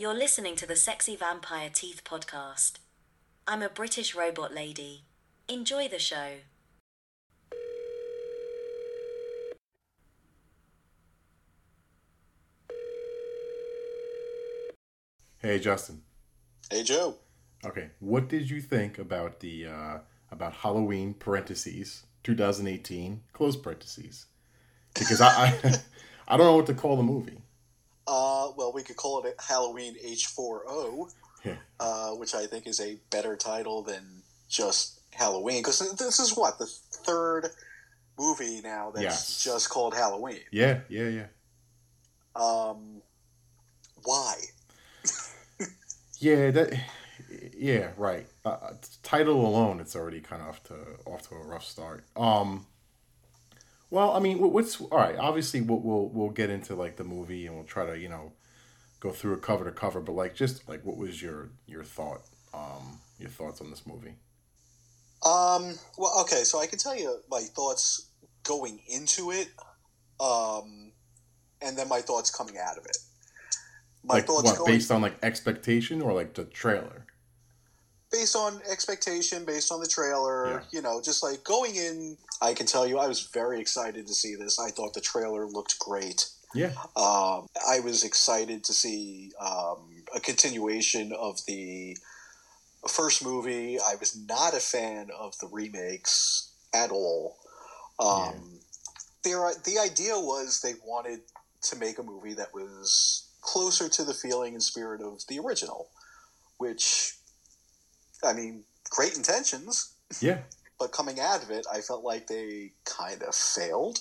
You're listening to the Sexy Vampire Teeth podcast. I'm a British robot lady. Enjoy the show. Hey Justin. Hey Joe. Okay, what did you think about the uh, about Halloween parentheses 2018 close parentheses? Because I I, I don't know what to call the movie. Uh, well, we could call it Halloween H4O, Yeah. uh, which I think is a better title than just Halloween. Because this is what the third movie now that's Yes. just called Halloween. Yeah, yeah, yeah. Um, why? Yeah, that. Yeah, right. Uh, uh, title alone, it's already kind of off to off to a rough start. Um. Well, I mean, what's all right? Obviously, we'll we'll we'll get into like the movie and we'll try to you know go through it cover to cover. But like, just like, what was your your thought? Um, your thoughts on this movie? Um, well, okay, so I can tell you my thoughts going into it, um, and then my thoughts coming out of it. My like thoughts what going based on like expectation or like the trailer? Based on expectation, based on the trailer, Yeah. you know, just like going in, I can tell you I was very excited to see this. I thought the trailer looked great. Yeah, Um, I was excited to see um, a continuation of the first movie. I was not a fan of the remakes at all. Um, their, the idea was they wanted to make a movie that was closer to the feeling and spirit of the original, which, I mean, great intentions, yeah, but coming out of it, I felt like they kind of failed.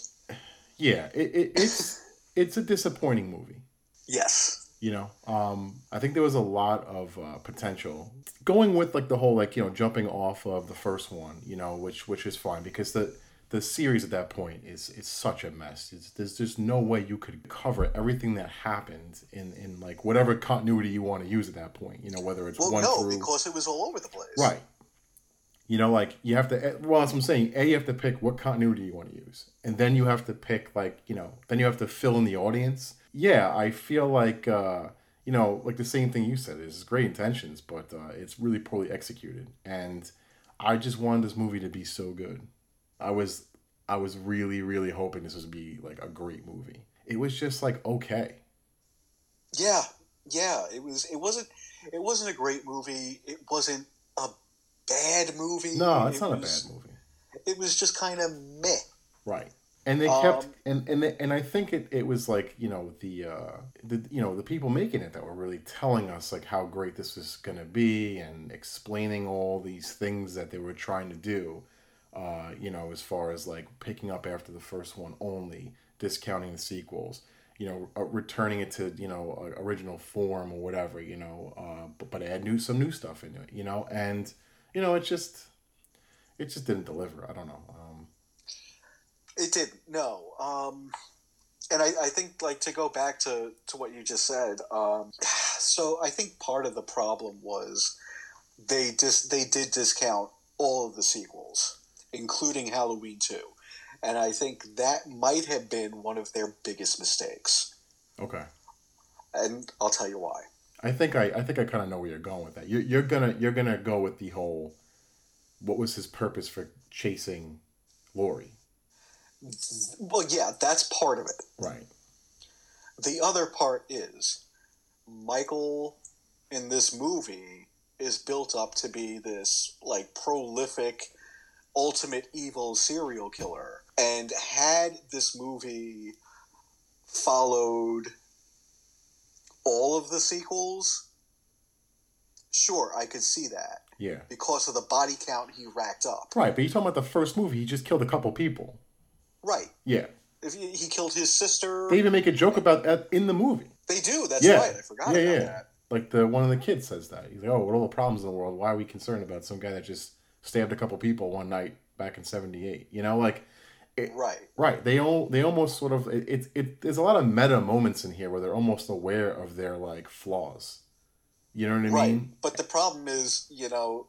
yeah. It, it it's it's a disappointing movie. Yes. you know um i think there was a lot of uh, potential going with like the whole like you know jumping off of the first one you know which which is fine because the the series at that point is is such a mess. It's, there's just no way you could cover everything that happened in in like whatever continuity you want to use at that point you know whether it's Well, one no, through because it was all over the place. right. You know like you have to eh, well as i'm saying a you have to pick what continuity you want to use and then you have to pick like you know then you have to fill in the audience. Yeah i feel like uh you know like the same thing you said is great intentions but uh it's really poorly executed and i just wanted this movie to be so good i was i was really really hoping this would be like a great movie it was just like okay Yeah, yeah. It was. It wasn't. It wasn't a great movie. It wasn't a bad movie. no it's It not a bad movie It was just kind of meh. Right. And they kept Um, and and they, and I think it, it was like you know the uh the you know the people making it that were really telling us like how great this was gonna be and explaining all these things that they were trying to do, uh you know as far as like picking up after the first one only, discounting the sequels, you know uh, returning it to you know uh, original form or whatever you know, uh but, but add new some new stuff into it you know and you know it just it just didn't deliver I don't know um It didn't. No. Um, and I, I think like to go back to to what you just said. Um, so I think part of the problem was they dis they did discount all of the sequels, including Halloween two, and I think that might have been one of their biggest mistakes. okay. And I'll tell you why. I think I, I think I kind of know where you're going with that. You're, you're gonna you're gonna go with the whole, what was his purpose for chasing, Laurie? Well, yeah, that's part of it. Right. The other part is Michael in this movie is built up to be this like prolific ultimate evil serial killer. And had this movie followed all of the sequels, sure, I could see that Yeah. because of the body count he racked up. Right, but you're talking about the first movie. He just killed a couple people. Right. Yeah. If he, he killed his sister, They even make a joke about that in the movie. they do. That's yeah. right. I forgot yeah, about yeah. that. Like the one of the kids says that. He's like, "Oh, with all the problems in the world, why are we concerned about some guy that just stabbed a couple people one night back in '78?" You know, like Right. Right. They all they almost sort of it, it it there's a lot of meta moments in here where they're almost aware of their like flaws. You know what I Right. mean? But the problem is, you know,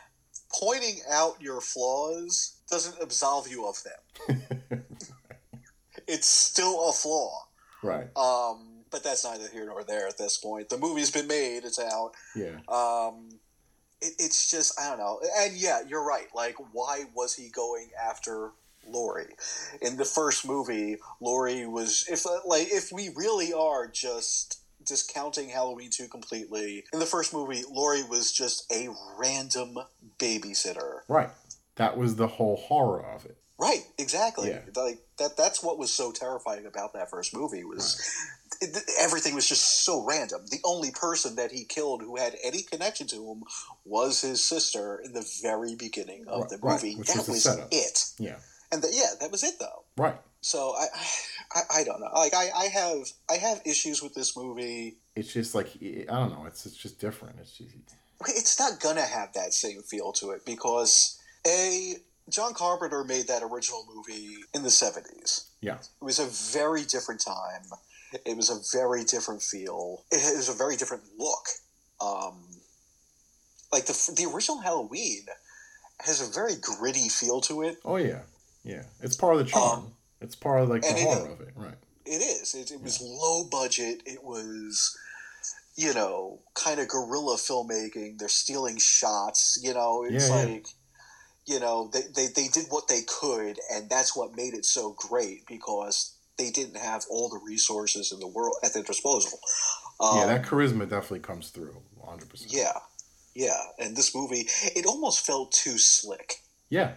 pointing out your flaws doesn't absolve you of them. it's still a flaw. right. Um, but that's neither here nor there at this point. The movie's been made; it's out. Yeah. Um, it, it's just I don't know. And yeah, you're right. Like, why was he going after Laurie? In the first movie, Laurie was if uh, like if we really are just discounting Halloween 2 completely. In the first movie, Laurie was just a random babysitter. Right. That was the whole horror of it. Right, exactly. Yeah. Like that that's what was so terrifying about that first movie was it, everything was just so random. The only person that he killed who had any connection to him was his sister in the very beginning of Right, the movie. which that was was it. Yeah. And the, yeah, that was it though. Right. So I, I, I don't know. Like I, I have, I have issues with this movie. It's just like I don't know. It's it's just different. It's just It's not gonna have that same feel to it because a John Carpenter made that original movie in the seventies. yeah. It was a very different time. It was a very different feel. It was a very different look. Um, like the the original Halloween has a very gritty feel to it. Oh yeah. Yeah. It's part of the charm. Um, it's part of like the and it- horror of it. Right. It is. It, it was low budget. It was, you know, kind of guerrilla filmmaking. They're stealing shots. You know, it's Yeah, yeah. like, you know, they, they, they did what they could, and that's what made it so great because they didn't have all the resources in the world at their disposal. Um, yeah. That charisma definitely comes through. 100. percent yeah, yeah. And this movie, it almost felt too slick. Yeah.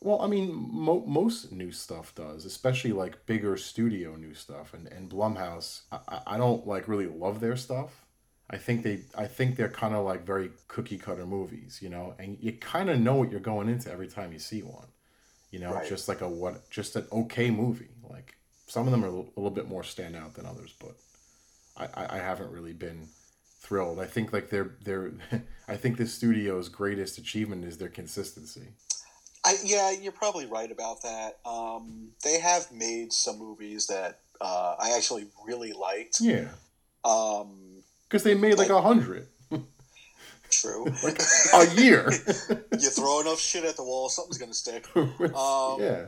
Well, I mean, mo- most new stuff does, especially like bigger studio new stuff, and and Blumhouse. I, I- I don't like really love their stuff. I think they, I think they're kind of like very cookie cutter movies, you know, and you kind of know what you're going into every time you see one, you know, Right. just like a what, just an okay movie. Like some of them are a little, bit more standout than others, but I, I, haven't really been thrilled. I think like their their, I think the studio's greatest achievement is their consistency. I, yeah, you're probably right about that. Um, they have made some movies that uh, I actually really liked. Yeah, Um, because they made like a hundred true. like a year. you throw enough shit at the wall, something's gonna stick. Um, yeah,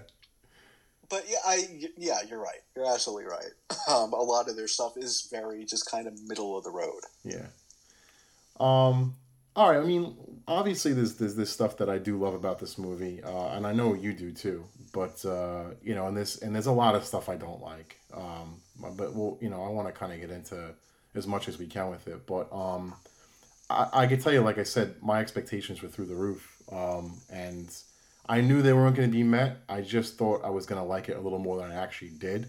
But yeah, I yeah, you're right. You're absolutely right. Um, a lot of their stuff is very just kind of middle of the road. yeah. Um. All right. I mean, obviously, there's there's this stuff that I do love about this movie, uh, and I know you do too. But uh, you know, and this and there's a lot of stuff I don't like. Um. But we'll, you know, I want to kind of get into as much as we can with it. But um, I, I can tell you, like I said, my expectations were through the roof. Um, and I knew they weren't going to be met. I just thought I was going to like it a little more than I actually did.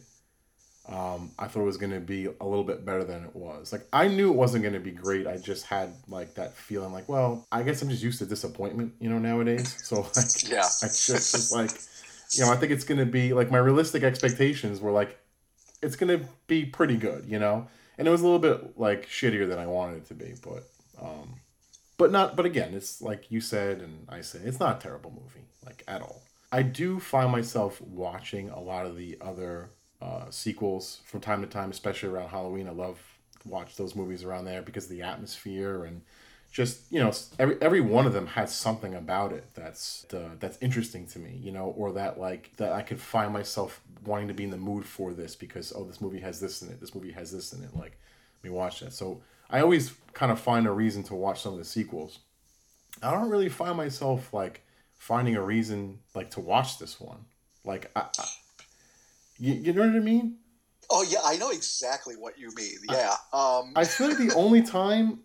Um, I thought it was going to be a little bit better than it was. Like I knew it wasn't going to be great. I just had like that feeling, like, well, I guess I'm just used to disappointment, you know, nowadays. So like, Yeah. I just was like, you know, I think it's going to be like my realistic expectations were like, it's going to be pretty good, you know, and it was a little bit like shittier than I wanted it to be, but, um, but not, but again, it's like you said, and I say, it's not a terrible movie, like at all. I do find myself watching a lot of the other uh, sequels from time to time, especially around Halloween. I love watch those movies around there because the atmosphere and just you know every every one of them has something about it that's uh, that's interesting to me, you know, or that like that I could find myself wanting to be in the mood for this because oh this movie has this in it, this movie has this in it. Like let me watch that. So I always kind of find a reason to watch some of the sequels. I don't really find myself like finding a reason like to watch this one. Like I, I you, you know what I mean? Oh yeah, I know exactly what you mean. Yeah. Um, I feel like the only time,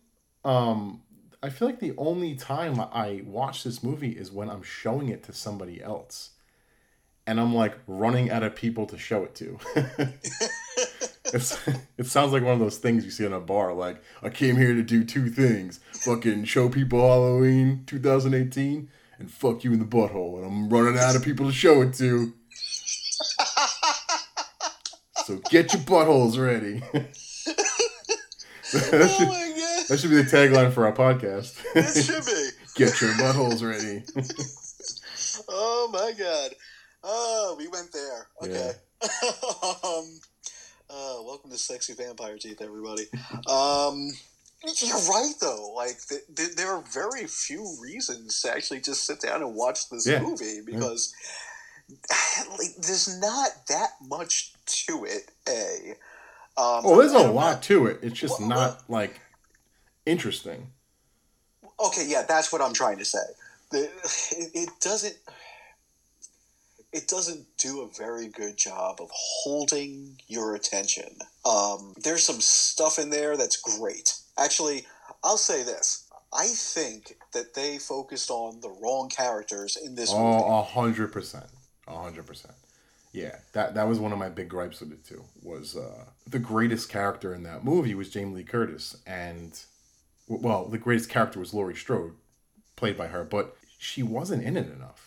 um, I feel like the only time I watch this movie is when I'm showing it to somebody else, and I'm like running out of people to show it to. it's, it sounds like one of those things you see in a bar. Like I came here to do two things: fucking show people Halloween 2018, and fuck you in the butthole. And I'm running out of people to show it to. So get your buttholes ready. that, oh should, my god, that should be the tagline for our podcast. it should be. get your buttholes ready. Oh my god. Oh, we went there. Okay. um, uh, welcome to Sexy Vampire Teeth, everybody. Um, you're right, though. Like, th- th- there are very few reasons to actually just sit down and watch this Yeah. movie because like, there's not that much to it. A, Um, Oh, there's a lot know. to it. It's just Well, not like interesting. Okay, yeah, that's what I'm trying to say. The, it, it doesn't. It doesn't do a very good job of holding your attention. Um, there's some stuff in there that's great. Actually, I'll say this: I think that they focused on the wrong characters in this movie. Oh, a hundred percent, a hundred percent. Yeah, that that was one of my big gripes with it too. Was uh, the greatest character in that movie was Jamie Lee Curtis, and well, the greatest character was Laurie Strode, played by her, but she wasn't in it enough.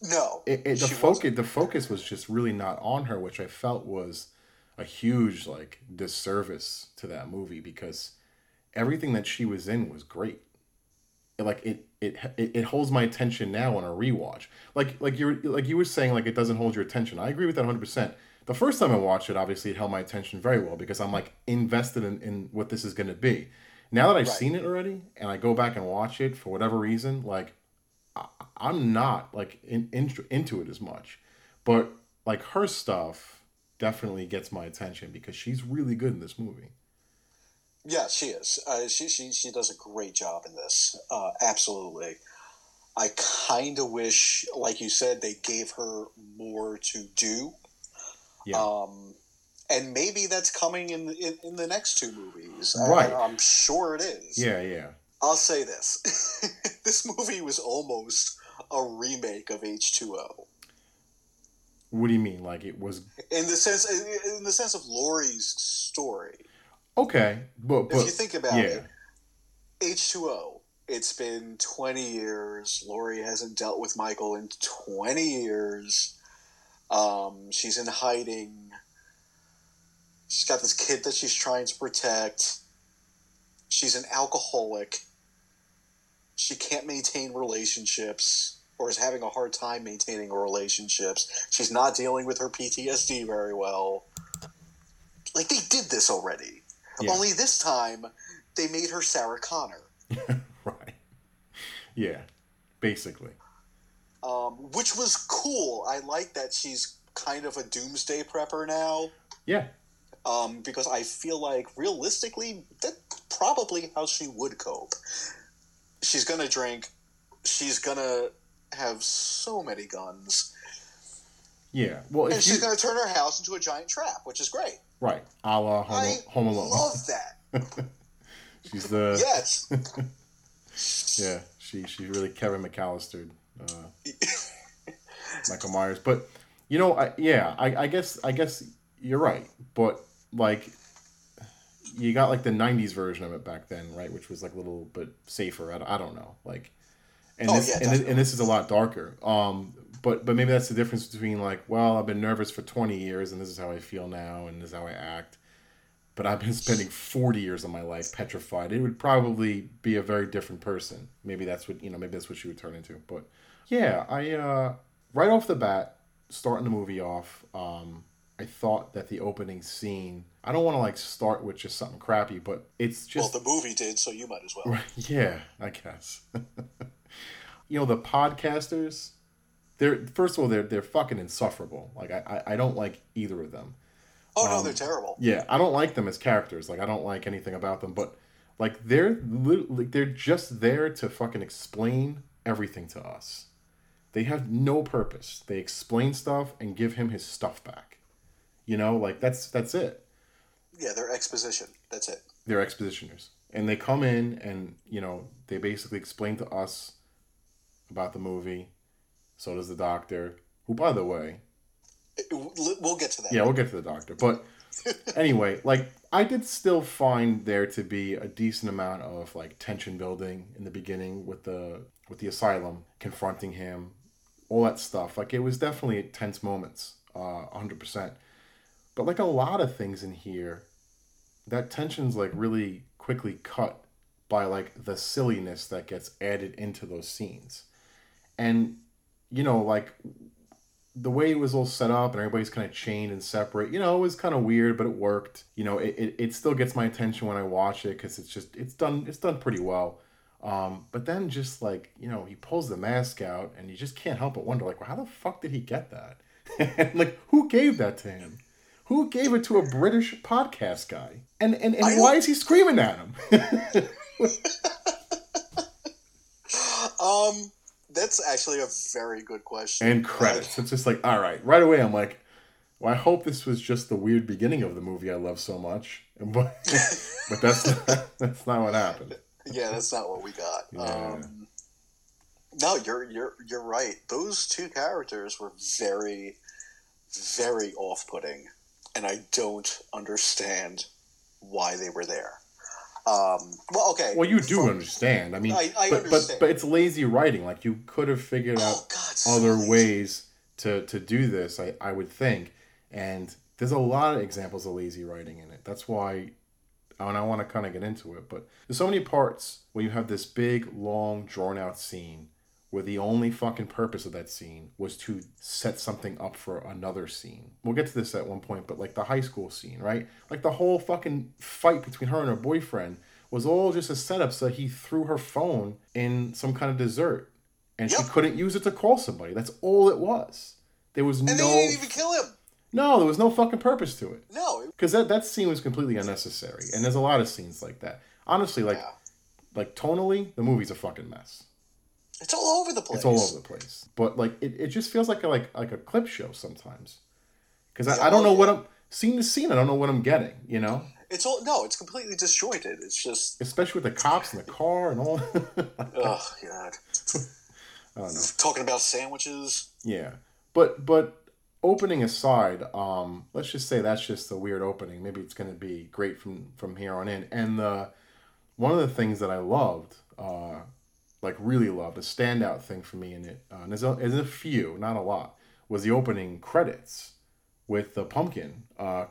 No, It, it, the focus wasn't. the focus was just really not on her, which I felt was a huge like disservice to that movie because everything that she was in was great. It, like it, it it it holds my attention now on a rewatch. Like like you're like you were saying like it doesn't hold your attention. I agree with that 100%. The first time I watched it obviously it held my attention very well because I'm like invested in, in what this is going to be. Now that I've Right. seen it already and I go back and watch it for whatever reason like I'm not like in, in, into it as much. But like her stuff definitely gets my attention because she's really good in this movie. Yeah, she is. Uh, she she she does a great job in this. Uh, absolutely. I kind of wish, like you said, they gave her more to do. Yeah. Um, and maybe that's coming in in, in the next two movies. Right. I, am sure it is. Yeah, yeah. I'll say this: this movie was almost a remake of H two O. What do you mean? Like it was In the sense, in the sense of Laurie's story. okay, but but if you think about yeah. it, H2O, it's been 20 years. Laurie hasn't dealt with Michael in 20 years. Um, she's in hiding. She's got this kid that she's trying to protect. She's an alcoholic. She can't maintain relationships or is having a hard time maintaining relationships. She's not dealing with her PTSD very well. Like, they did this already. Yeah. Only this time, they made her Sarah Connor, right. Yeah, basically. um, which was cool. I like that she's kind of a doomsday prepper now, Yeah, um, because I feel like realistically, that's probably how she would cope. She's gonna drink. She's gonna have so many guns, yeah. Well, and she's you gonna turn her house into a giant trap, which is great. right, a la Home, I Home Alone. love that. She's the yes. yeah. She she's really Kevin McAllister, uh, Michael Myers. But you know, I yeah, I, I guess I guess you're right. But like, you got like the '90s version of it back then, right? Which was like a little bit safer. I, I don't know, like, and Oh, this yeah, and, this, and this is a lot darker. Um, but but maybe that's the difference between like, well, I've been nervous for 20 years, and this is how I feel now, and this is how I act. But I've been spending 40 years of my life petrified. It would probably be a very different person. Maybe that's what you know. Maybe that's what she would turn into. But yeah, I uh, right off the bat, starting the movie off, um, I thought that the opening scene. I don't want to like start with just something crappy, but it's just well, the movie did, so you might as well. yeah, I guess. you know the podcasters. They're first of all they're they're fucking insufferable. Like I I, I don't like either of them. Oh no, Um, they're terrible. Yeah, I don't like them as characters. Like I don't like anything about them. But like they're like they're just there to fucking explain everything to us. They have no purpose. They explain stuff and give him his stuff back. You know, like that's that's it. Yeah, they're exposition. That's it. They're expositioners, and they come in and you know they basically explain to us about the movie. So does the doctor, who, by the way, We'll get to that. Yeah, we'll get to the doctor. But anyway, like I did still find there to be a decent amount of like tension building in the beginning with the with the asylum confronting him, all that stuff. Like it was definitely tense moments, uh, hundred percent. But like a lot of things in here, that tension's like really quickly cut by like the silliness that gets added into those scenes, and you know like the way it was all set up and everybody's kind of chained and separate, you know, it was kind of weird, but it worked. You know, it, it, it still gets my attention when I watch it because it's just it's done it's done pretty well. Um, but then just like you know, he pulls the mask out and you just can't help but wonder like, well, how the fuck did he get that? and like, who gave that to him? Who gave it to a British podcast guy? And and, and why is he screaming at him? Um, that's actually a very good question. and credits. It's just like, all right, right away. I'm like, well, I hope this was just the weird beginning of the movie I love so much, but but that's not, that's not what happened. yeah, that's not what we got. Yeah. Um, no, you're you're you're right. Those two characters were very, very off-putting, and I don't understand why they were there. Um, well, okay. Well, you do from- understand. I mean, I- I but, but understand. but it's lazy writing. Like you could have figured Oh out God, so other lazy. ways to to do this. I I would think, and there's a lot of examples of lazy writing in it. That's why. And I want to kind of get into it, but there's so many parts where you have this big, long, drawn out scene where the only fucking purpose of that scene was to set something up for another scene. We'll get to this at one point, but like the high school scene, right? Like the whole fucking fight between her and her boyfriend was all just a setup so he threw her phone in some kind of dessert and she couldn't use it to call somebody. That's all it was. There was and no And they didn't even kill him. No, there was no fucking purpose to it. No, Because that, that scene was completely unnecessary. And there's a lot of scenes like that. Honestly, like yeah. like tonally, the movie's a fucking mess. It's all over the place. It's all over the place. But like it, it just feels like a like like a clip show sometimes. Because I, I don't know what. I'm scene to scene, I don't know what I'm getting, you know? It's all no. It's completely disjointed. It's just Especially with the cops in the car and all oh god. I don't know. Talking about sandwiches. Yeah. But but opening aside, um, let's just say that's just a weird opening. Maybe it's gonna be great from from here on in. And the one of the things that I loved, uh, like really loved, a standout thing for me in it, uh, and there's a, there's a few, not a lot, was the opening credits with the pumpkin. Uh,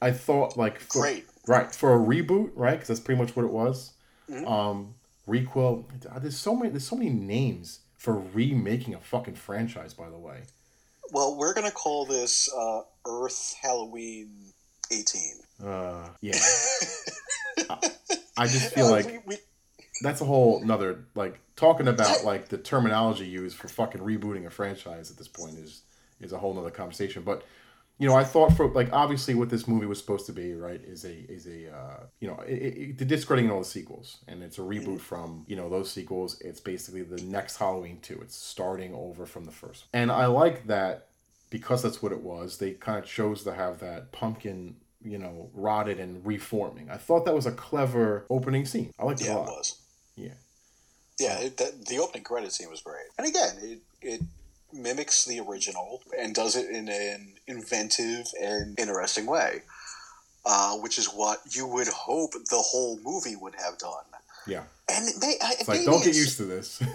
I thought like for, Great. right for a reboot, right? Because that's pretty much what it was. Mhm. Um, requel. There's so many. There's so many names for remaking a fucking franchise. By the way. Well, we're gonna call this uh, Earth Halloween 18. Uh, yeah. I just feel Uh, like we, we, that's a whole another like talking about like the terminology used for fucking rebooting a franchise at this point is is a whole nother conversation. But you know, I thought for like obviously what this movie was supposed to be, right, is a is a uh, you know it, it, the discrediting all the sequels, and it's a reboot from you know those sequels. It's basically the next Halloween two. It's starting over from the first, and I like that because that's what it was. They kind of chose to have that pumpkin. You know, rotted and reforming. I thought that was a clever opening scene. I liked it yeah, a it was. Yeah. Yeah, it, that, the opening credit scene was great. And again, it, it mimics the original and does it in an inventive and interesting way, uh, which is what you would hope the whole movie would have done. Yeah. And may, I- It's like, don't get used to this.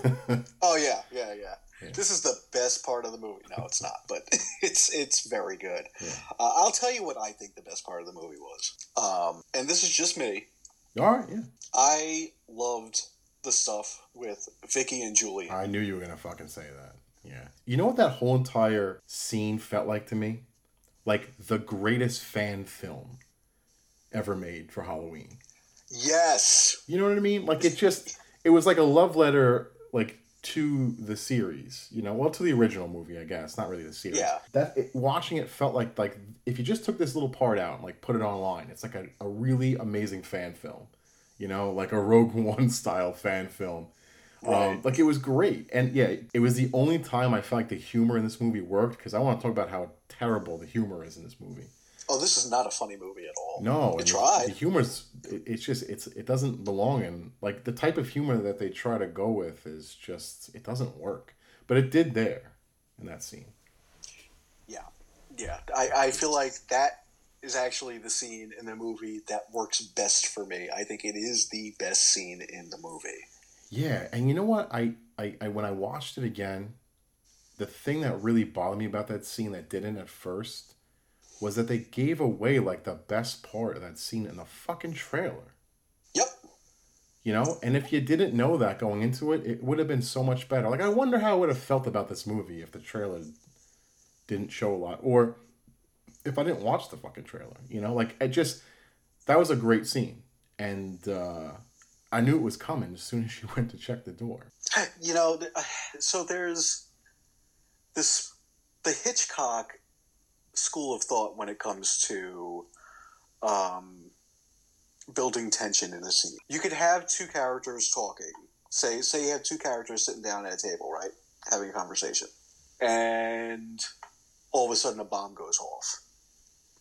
Oh yeah, yeah, yeah, Yeah. This is the best part of the movie. No, it's not, but it's it's very good. Yeah. Uh, I'll tell you what I think the best part of the movie was. Um, and this is just me. All right, yeah. I loved the stuff with Vicky and Julie. I knew you were gonna fucking say that. Yeah. You know what that whole entire scene felt like to me? Like the greatest fan film ever made for Halloween. Yes, You know what I mean? Like it just it was like a love letter like to the series, you know, well to the original movie, I guess, not really the series. Yeah. That it, watching it felt like like if you just took this little part out and like put it online, it's like a, a really amazing fan film. You know, like a Rogue One style fan film. Um, like it was great, and yeah, it was the only time I felt like the humor in this movie worked because I want to talk about how terrible the humor is in this movie. Oh, this is not a funny movie at all. No, it tried. The humor's it, it's just it's it doesn't belong in like the type of humor that they try to go with is just it doesn't work. But it did there in that scene. Yeah, yeah. I, I feel like that is actually the scene in the movie that works best for me. I think it is the best scene in the movie. Yeah, and you know what? I, I, I when I watched it again, the thing that really bothered me about that scene that didn't at first was that they gave away like the best part of that scene in the fucking trailer. Yep. You know, and if you didn't know that going into it, it would have been so much better. Like I wonder how I would have felt about this movie if the trailer didn't show a lot, or if I didn't watch the fucking trailer. You know, like it just that was a great scene, and uh, I knew it was coming as soon as she went to check the door. You know, so there's this the Hitchcock school of thought when it comes to um, building tension in a scene. You could have two characters talking. Say, say you have two characters sitting down at a table, right, having a conversation, and all of a sudden a bomb goes off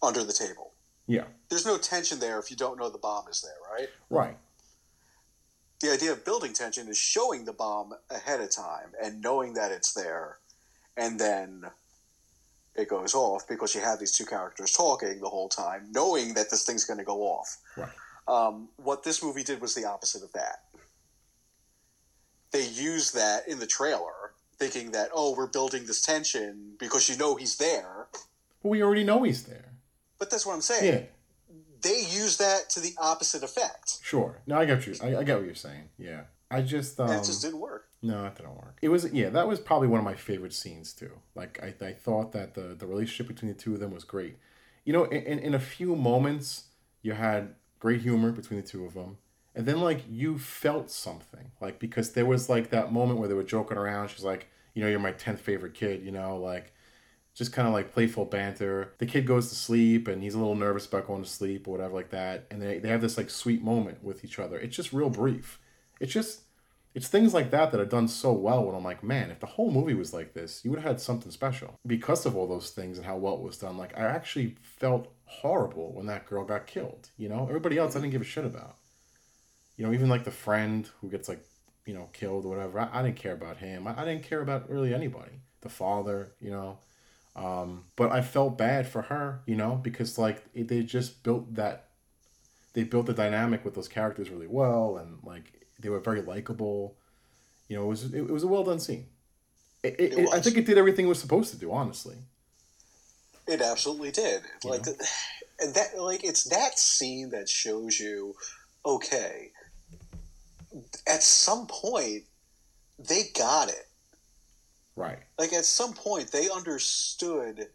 under the table. Yeah. There's no tension there if you don't know the bomb is there, right? Right. The idea of building tension is showing the bomb ahead of time and knowing that it's there, and then it goes off because you have these two characters talking the whole time, knowing that this thing's going to go off. Right. Um, what this movie did was the opposite of that. They used that in the trailer, thinking that, oh, we're building this tension because you know he's there. But we already know he's there. But that's what I'm saying. Yeah. They use that to the opposite effect. Sure. No, I get you. I, I get what you're saying. Yeah. I just um, it just didn't work. No, it didn't work. It was yeah, that was probably one of my favorite scenes too. Like I, I thought that the the relationship between the two of them was great. You know, in, in a few moments you had great humor between the two of them. And then like you felt something. Like because there was like that moment where they were joking around. She's like, you know, you're my tenth favorite kid, you know, like just kind of like playful banter. The kid goes to sleep and he's a little nervous about going to sleep or whatever like that. And they, they have this like sweet moment with each other. It's just real brief. It's just it's things like that that are done so well when I'm like, man, if the whole movie was like this, you would have had something special. Because of all those things and how well it was done, like I actually felt horrible when that girl got killed. You know, everybody else I didn't give a shit about. You know, even like the friend who gets like, you know, killed or whatever. I, I didn't care about him. I, I didn't care about really anybody. The father, you know. Um, but I felt bad for her, you know, because like it, they just built that, they built the dynamic with those characters really well, and like they were very likable. You know, it was it, it was a well done scene. It, it, I think it did everything it was supposed to do. Honestly, It absolutely did. You Like, the, and that, like, it's that scene that shows you, okay, at some point, they got it. Right? Like, at some point, they understood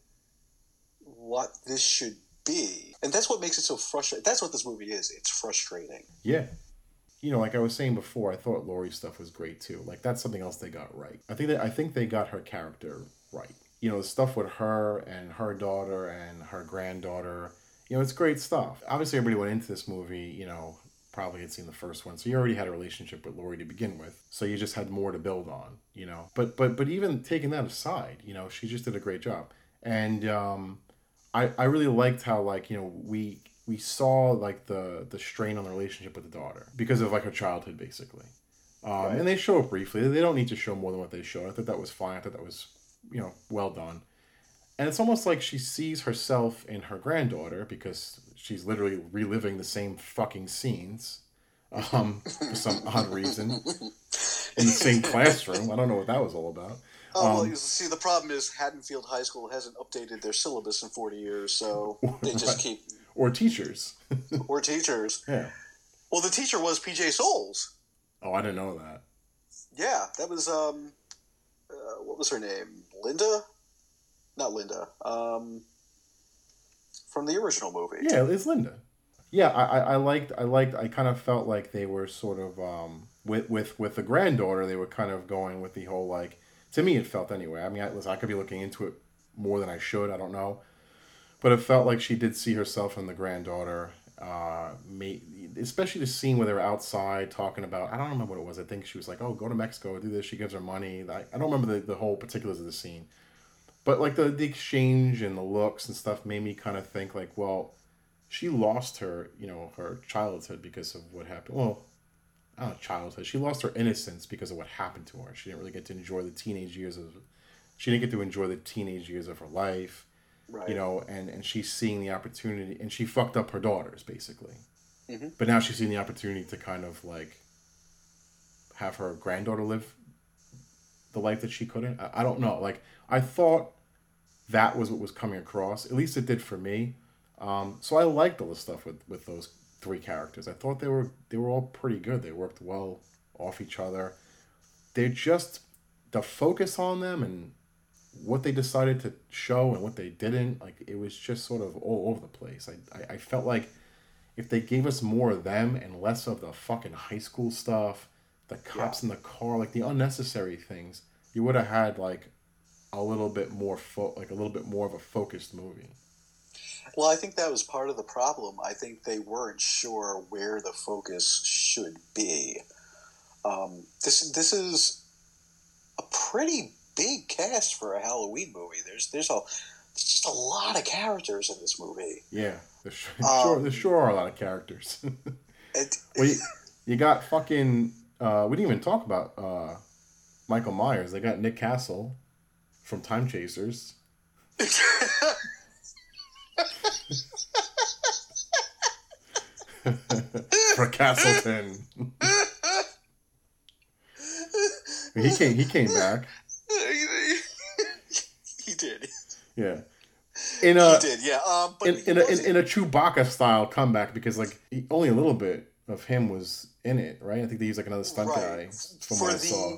what this should be. And that's what makes it so frustrating. That's what this movie is. It's frustrating. Yeah. You know, like I was saying before, I thought Laurie's stuff was great too. Like that's something else they got right. I think that I think they got her character right. You know, the stuff with her and her daughter and her granddaughter. You know, it's great stuff. Obviously, everybody went into this movie. You know, probably had seen the first one, so you already had a relationship with Laurie to begin with. So you just had more to build on. You know, but but but even taking that aside, you know, she just did a great job. And um, I I really liked how like you know we we saw like the the strain on the relationship with the daughter because of like her childhood basically um, Right. and they show it briefly they don't need to show more than what they showed i thought that was fine i thought that was you know well done and it's almost like she sees herself in her granddaughter because she's literally reliving the same fucking scenes um, for some odd reason in the same classroom i don't know what that was all about Oh, well, Um, you see, the problem is Haddonfield High School hasn't updated their syllabus in 40 years, so they just Right. keep. or teachers Or teachers. yeah Well, the teacher was PJ Soles. oh i didn't know that Yeah, that was um, uh, what was her name? Linda, not Linda. Um, from the original movie. Yeah, it's Linda. Yeah, I, I, liked I liked I kind of felt like they were sort of um with with with the granddaughter they were kind of going with the whole like to me it felt anyway. I mean, I, listen, I could be looking into it more than I should. I don't know, but it felt like she did see herself in the granddaughter. Uh, may, especially the scene where they were outside talking about I don't remember what it was. I think she was like, "Oh, go to Mexico, do this." She gives her money. I, I don't remember the, the whole particulars of the scene, but like the the exchange and the looks and stuff made me kind of think like, well, she lost her, you know, her childhood because of what happened. Well, not childhood. She lost her innocence because of what happened to her. She didn't really get to enjoy the teenage years of. She didn't get to enjoy the teenage years of her life, Right. you know, and and she's seeing the opportunity, and she fucked up her daughters basically. Mhm. But now she's seeing the opportunity to kind of like have her granddaughter live the life that she couldn't. I, I don't know. Like I thought that was what was coming across. At least it did for me. Um, so I liked all the stuff with, with those three characters. I thought they were they were all pretty good. They worked well off each other. They're just the focus on them and what they decided to show and what they didn't. Like it was just sort of all over the place. I, I, I felt like if they gave us more of them and less of the fucking high school stuff, the cops in the car, like the unnecessary things, you would have had like a little bit more fo- like a little bit more of a focused movie. Well, I think that was part of the problem. I think they weren't sure where the focus should be. Um, this this is a pretty big cast for a Halloween movie. There's there's a there's just a lot of characters in this movie. Yeah, there sure, Um, sure, there sure are a lot of characters. It, well, you, you got fucking. Uh, we didn't even talk about uh, Michael Myers. They got Nick Castle from Time Chasers. for Castleton. he came. He came back. he did. Yeah. In a he did. Yeah. Um, but in, in, a, in, in a Chewbacca style comeback because like he, only a little bit of him was in it, right? I think they used like another stunt Right. guy from for what I saw.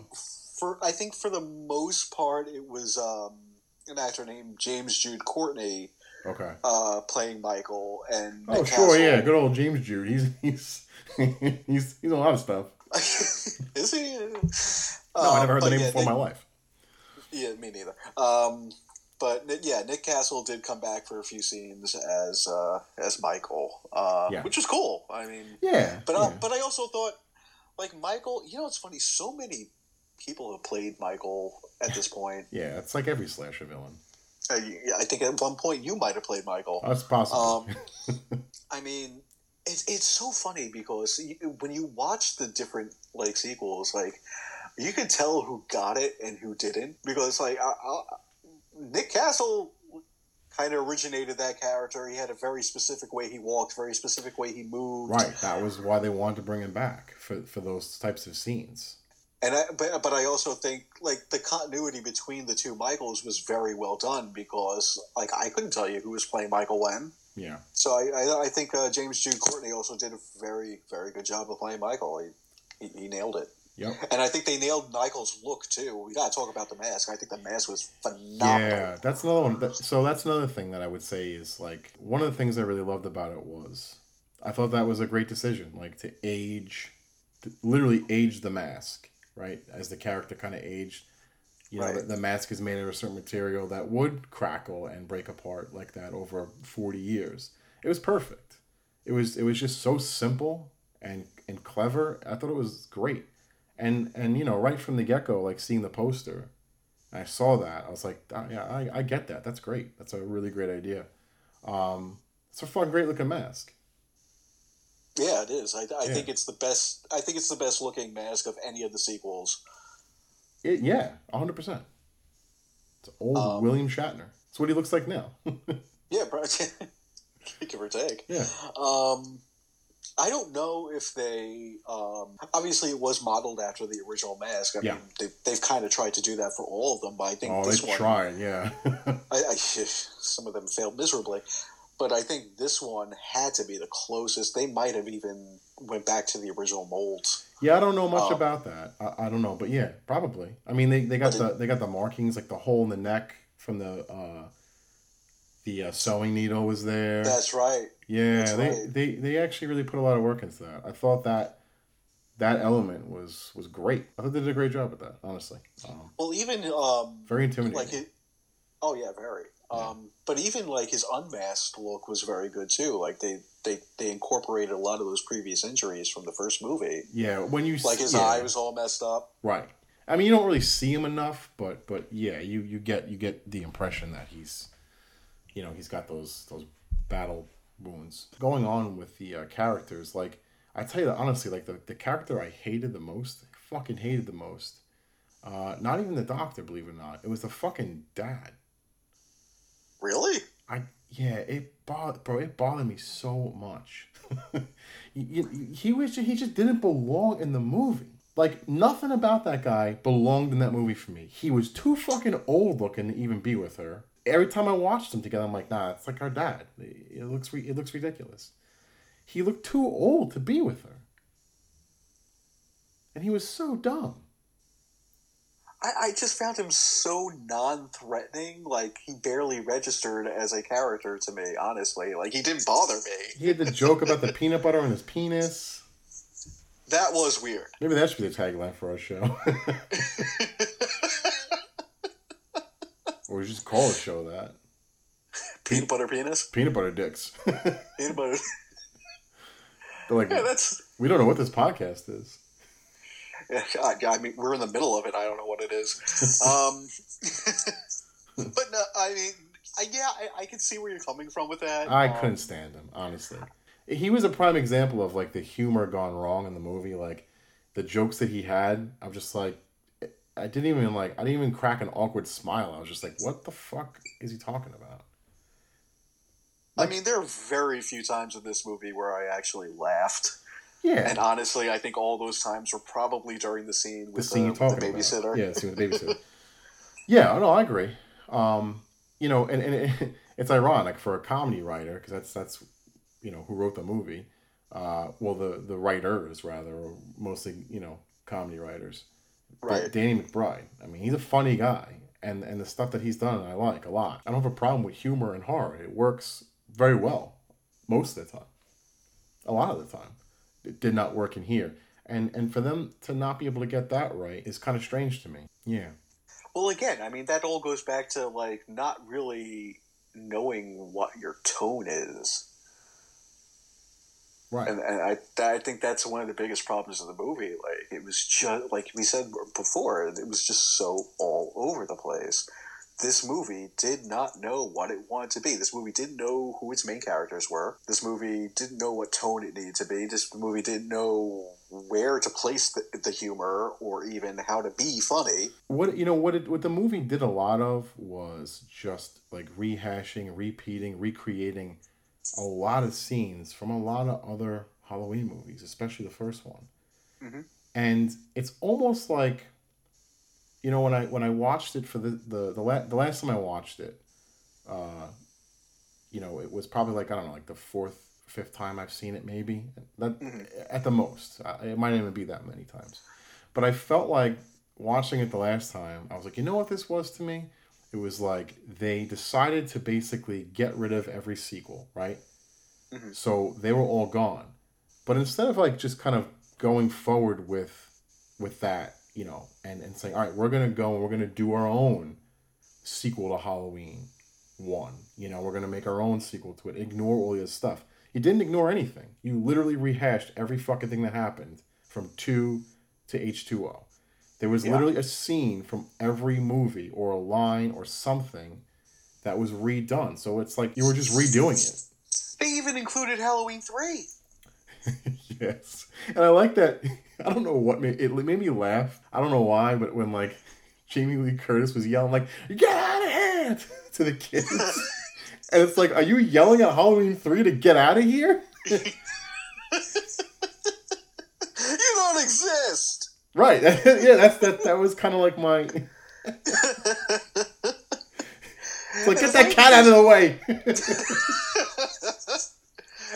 for I think for the most part it was um, an actor named James Jude Courtney Okay. uh, playing Michael and Oh sure, yeah, good old James Jude. He's he's he's he's a lot of stuff. Is he? No, I never heard the name yeah, before in my life. Yeah, me neither. Um, but yeah, Nick Castle did come back for a few scenes as uh, as Michael, uh, Yeah. which was cool. I mean, Yeah. but yeah. uh, but I also thought like Michael. You know, it's funny. So many people have played Michael at this point. yeah, it's like every slasher villain. Uh, I think at one point you might have played Michael. That's possible. Um, I mean, it's it's so funny because you, when you watch the different like sequels, like you can tell who got it and who didn't because like I, I, Nick Castle kind of originated that character. He had a very specific way he walked, very specific way he moved. right. That was why they wanted to bring him back for for those types of scenes. And I, but but I also think like the continuity between the two Michaels was very well done because like I couldn't tell you who was playing Michael when. Yeah. So I, I, I think uh, James Jude Courtney also did a very, very good job of playing Michael. He, he, he nailed it. Yep. And I think they nailed Michael's look too. We got to talk about the mask. I think the mask was phenomenal. Yeah, that's another one. That, so that's another thing that I would say is like one of the things I really loved about it was I thought that was a great decision, like to age, to literally age the mask, right? As the character kind of aged, you know, Right. the, the mask is made of a certain material that would crackle and break apart like that over forty years. It was perfect. It was it was just so simple and and clever. I thought it was great. And and you know, right from the get go, like seeing the poster, I saw that. I was like, "Ah, yeah, I, I get that. That's great. That's a really great idea. Um, it's a fun, great looking mask. Yeah, it is. I, I Yeah. think it's the best. I think it's the best looking mask of any of the sequels. It, yeah, hundred percent. It's old Um, William Shatner. That's what he looks like now. Yeah, bro. give or take. yeah, Um, I don't know if they. Um, obviously, it was modeled after the original mask. I Yeah. mean, they, they've kind of tried to do that for all of them, but I think oh, this they one. tried. Yeah, I, I, some of them failed miserably, but I think this one had to be the closest. They might have even went back to the original molds. yeah. I don't know much Um, about that. I, I don't know, but yeah, probably. I mean, they, they got the they got the markings like the hole in the neck from the uh, the uh, sewing needle was there. That's right. Yeah, That's they, right. they they actually really put a lot of work into that. I thought that that element was was great. I thought they did a great job with that, honestly. Um, Well, even um, very intimidating. like it. Oh yeah, very. Um, but even like his unmasked look was very good too. Like they, they they incorporated a lot of those previous injuries from the first movie. yeah, when you Like his yeah, eye was all messed up. right. I mean, you don't really see him enough, but but yeah, you you get you get the impression that he's, you know, he's got those those battle wounds. Going on with the uh, characters, like I tell you that honestly, like the the character I hated the most, fucking hated the most. Uh, not even the doctor, believe it or not. It was the fucking dad. Really? I yeah, it bothered, bro. It bothered me so much. You- he was he just didn't belong in the movie. Like nothing about that guy belonged in that movie for me. He was too fucking old looking to even be with her. Every time I watched them together, I'm like, nah, it's like our dad. It looks re- it looks ridiculous. He looked too old to be with her, and he was so dumb. I, I just found him so non-threatening. Like he barely registered as a character to me. Honestly, like he didn't bother me. He had the joke about the peanut butter on his penis. That was weird. Maybe that should be the tagline for our show. call the show that. Peanut butter penis. Peanut butter dicks. Peanut butter. They're like, Yeah, that's. we don't know what this podcast is. I, I mean, we're in the middle of it. I don't know what it is. Um, but no, I mean, I, yeah, I, I can see where you're coming from with that. I Um, couldn't stand him, honestly. He was a prime example of like the humor gone wrong in the movie. Like the jokes that he had, I'm just like, I didn't even like, I didn't even crack an awkward smile. I was just like, what the fuck is he talking about? I mean, there are very few times in this movie where I actually laughed. Yeah, And honestly, I think all those times were probably during the scene the with scene the, the babysitter. about. Yeah, the scene with the babysitter. yeah, no, I agree. Um, you know, and, and it, it's ironic for a comedy writer because that's that's you know who wrote the movie. Uh, well, the the writers rather, or mostly you know comedy writers. Right. Danny McBride. I mean, he's a funny guy, and and the stuff that he's done, I like a lot. I don't have a problem with humor and horror. It works very well, most of the time. A lot of the time, it did not work in here, and and for them to not be able to get that right is kind of strange to me. Yeah, Well, again, I mean, that all goes back to like not really knowing what your tone is. Right. and, and I, I think that's one of the biggest problems of the movie. Like it was just like we said before, it was just so all over the place. This movie did not know what it wanted to be. This movie didn't know who its main characters were. This movie didn't know what tone it needed to be. This movie didn't know where to place the, the humor or even how to be funny. what you know what it, what the movie did a lot of was just like rehashing, repeating, recreating a lot of scenes from a lot of other Halloween movies, especially the first one. Mhm. And it's almost like you know when I when I watched it for the the the, la- the last time I watched it, uh, you know it was probably like I don't know like the fourth fifth time I've seen it maybe that Mhm. at the most Uh, it might even be that many times, but I felt like watching it the last time I was like you know what this was to me it was like they decided to basically get rid of every sequel right? Mhm. so they were all gone. But instead of like just kind of going forward with with that you know and and saying all right we're gonna go and we're gonna do our own sequel to halloween one you know we're gonna make our own sequel to it ignore all this stuff. You didn't ignore anything. You literally rehashed every fucking thing that happened from 2 to h2o there was Yeah. literally a scene from every movie or a line or something that was redone so it's like you were just redoing it They even included Halloween three. yes, and I like that. I don't know what made it made me laugh. I don't know why, but when like Jamie Lee Curtis was yelling like "Get out of here!" to the kids, and it's like, are you yelling at Halloween three to get out of here? you don't exist. Right? yeah, that's that. That was kind of like my. It's like get that cat out of the way.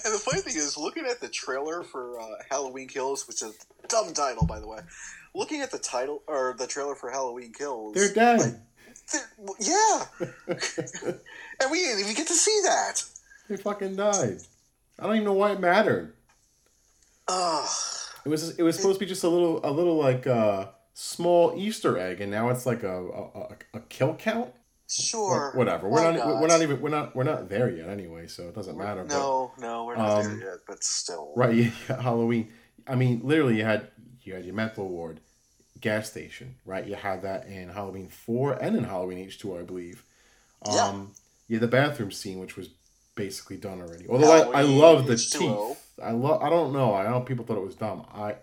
And the funny thing is, looking at the trailer for uh, Halloween Kills, which is a dumb title, by the way. Looking at the title or the trailer for Halloween Kills, They're dead. like, they're- yeah, and we didn't even get to see that. they fucking died. I don't even know why it mattered. Ugh. It was it was supposed to be just a little a little like uh small Easter egg, and now it's like a a, a, a kill count. sure, Wha- Whatever. We're Why not, we're not even we're not we're not there yet anyway, so it doesn't matter. but- No, no, we're not Um, there yet, but still, right? Yeah, yeah, Halloween. I mean, literally, you had you had your mental ward, gas station, right? You had that in Halloween four and in Halloween H two, I believe. Yeah. Um, yeah, the bathroom scene, which was basically done already. Although I, I love the H2O. teeth. I love. I don't know. I don't know people thought it was dumb. I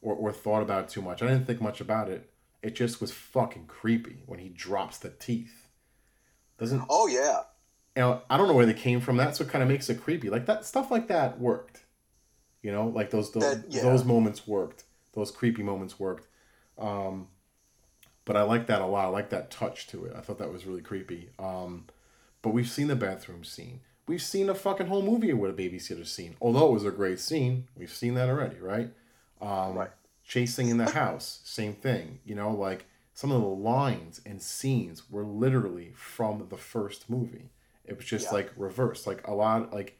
or, or thought about it too much. I didn't think much about it. It just was fucking creepy when he drops the teeth. Doesn't Oh yeah, you know, I don't know where they came from. That's what kind of makes it creepy. Like that stuff like that worked. You know, like those those, That- yeah. those moments worked. Those creepy moments worked. Um, but I like that a lot. I like that touch to it. I thought that was really creepy. Um, but we've seen the bathroom scene. We've seen a fucking whole movie with a babysitter scene. Although it was a great scene, we've seen that already, right? Um, Right. Chasing in the house, same thing. You know, like some of the lines and scenes were literally from the first movie. It was just Yeah. like reversed, like a lot, like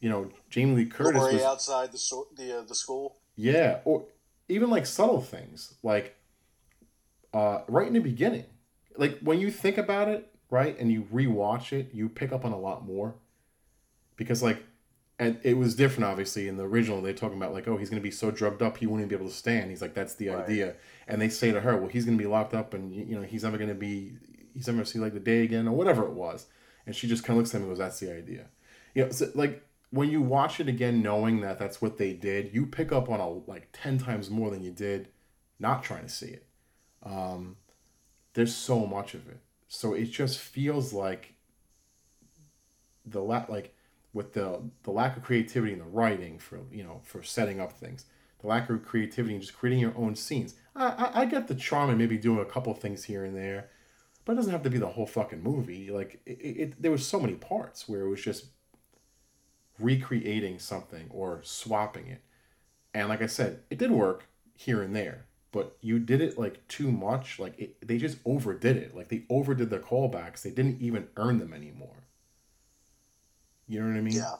you know, Jamie Lee Curtis was outside the so- the uh, the school. yeah, or even like subtle things, like uh, right in the beginning, like when you think about it, right, and you rewatch it, you pick up on a lot more. Because like, and it was different obviously in the original. They're talking about like, oh, he's gonna be so drugged up he won't even be able to stand. He's like, that's the Right. idea. And they say to her, well, he's gonna be locked up, and you know, he's never gonna be, he's never gonna see like the day again or whatever it was. And she just kind of looks at him and goes, that's the idea. You know, so, like when you watch it again, knowing that that's what they did, you pick up on a like ten times more than you did not trying to see it. Um, there's so much of it, so it just feels like the la- like with the the lack of creativity in the writing for you know for setting up things, the lack of creativity and just creating your own scenes. I I, I get the charm and maybe doing a couple things here and there, but it doesn't have to be the whole fucking movie. Like it, it, it there was so many parts where it was just recreating something or swapping it. And like I said, it did work here and there, but you did it like too much. Like it, they just overdid it. Like they overdid their callbacks. They didn't even earn them anymore. You know what I mean? Yeah.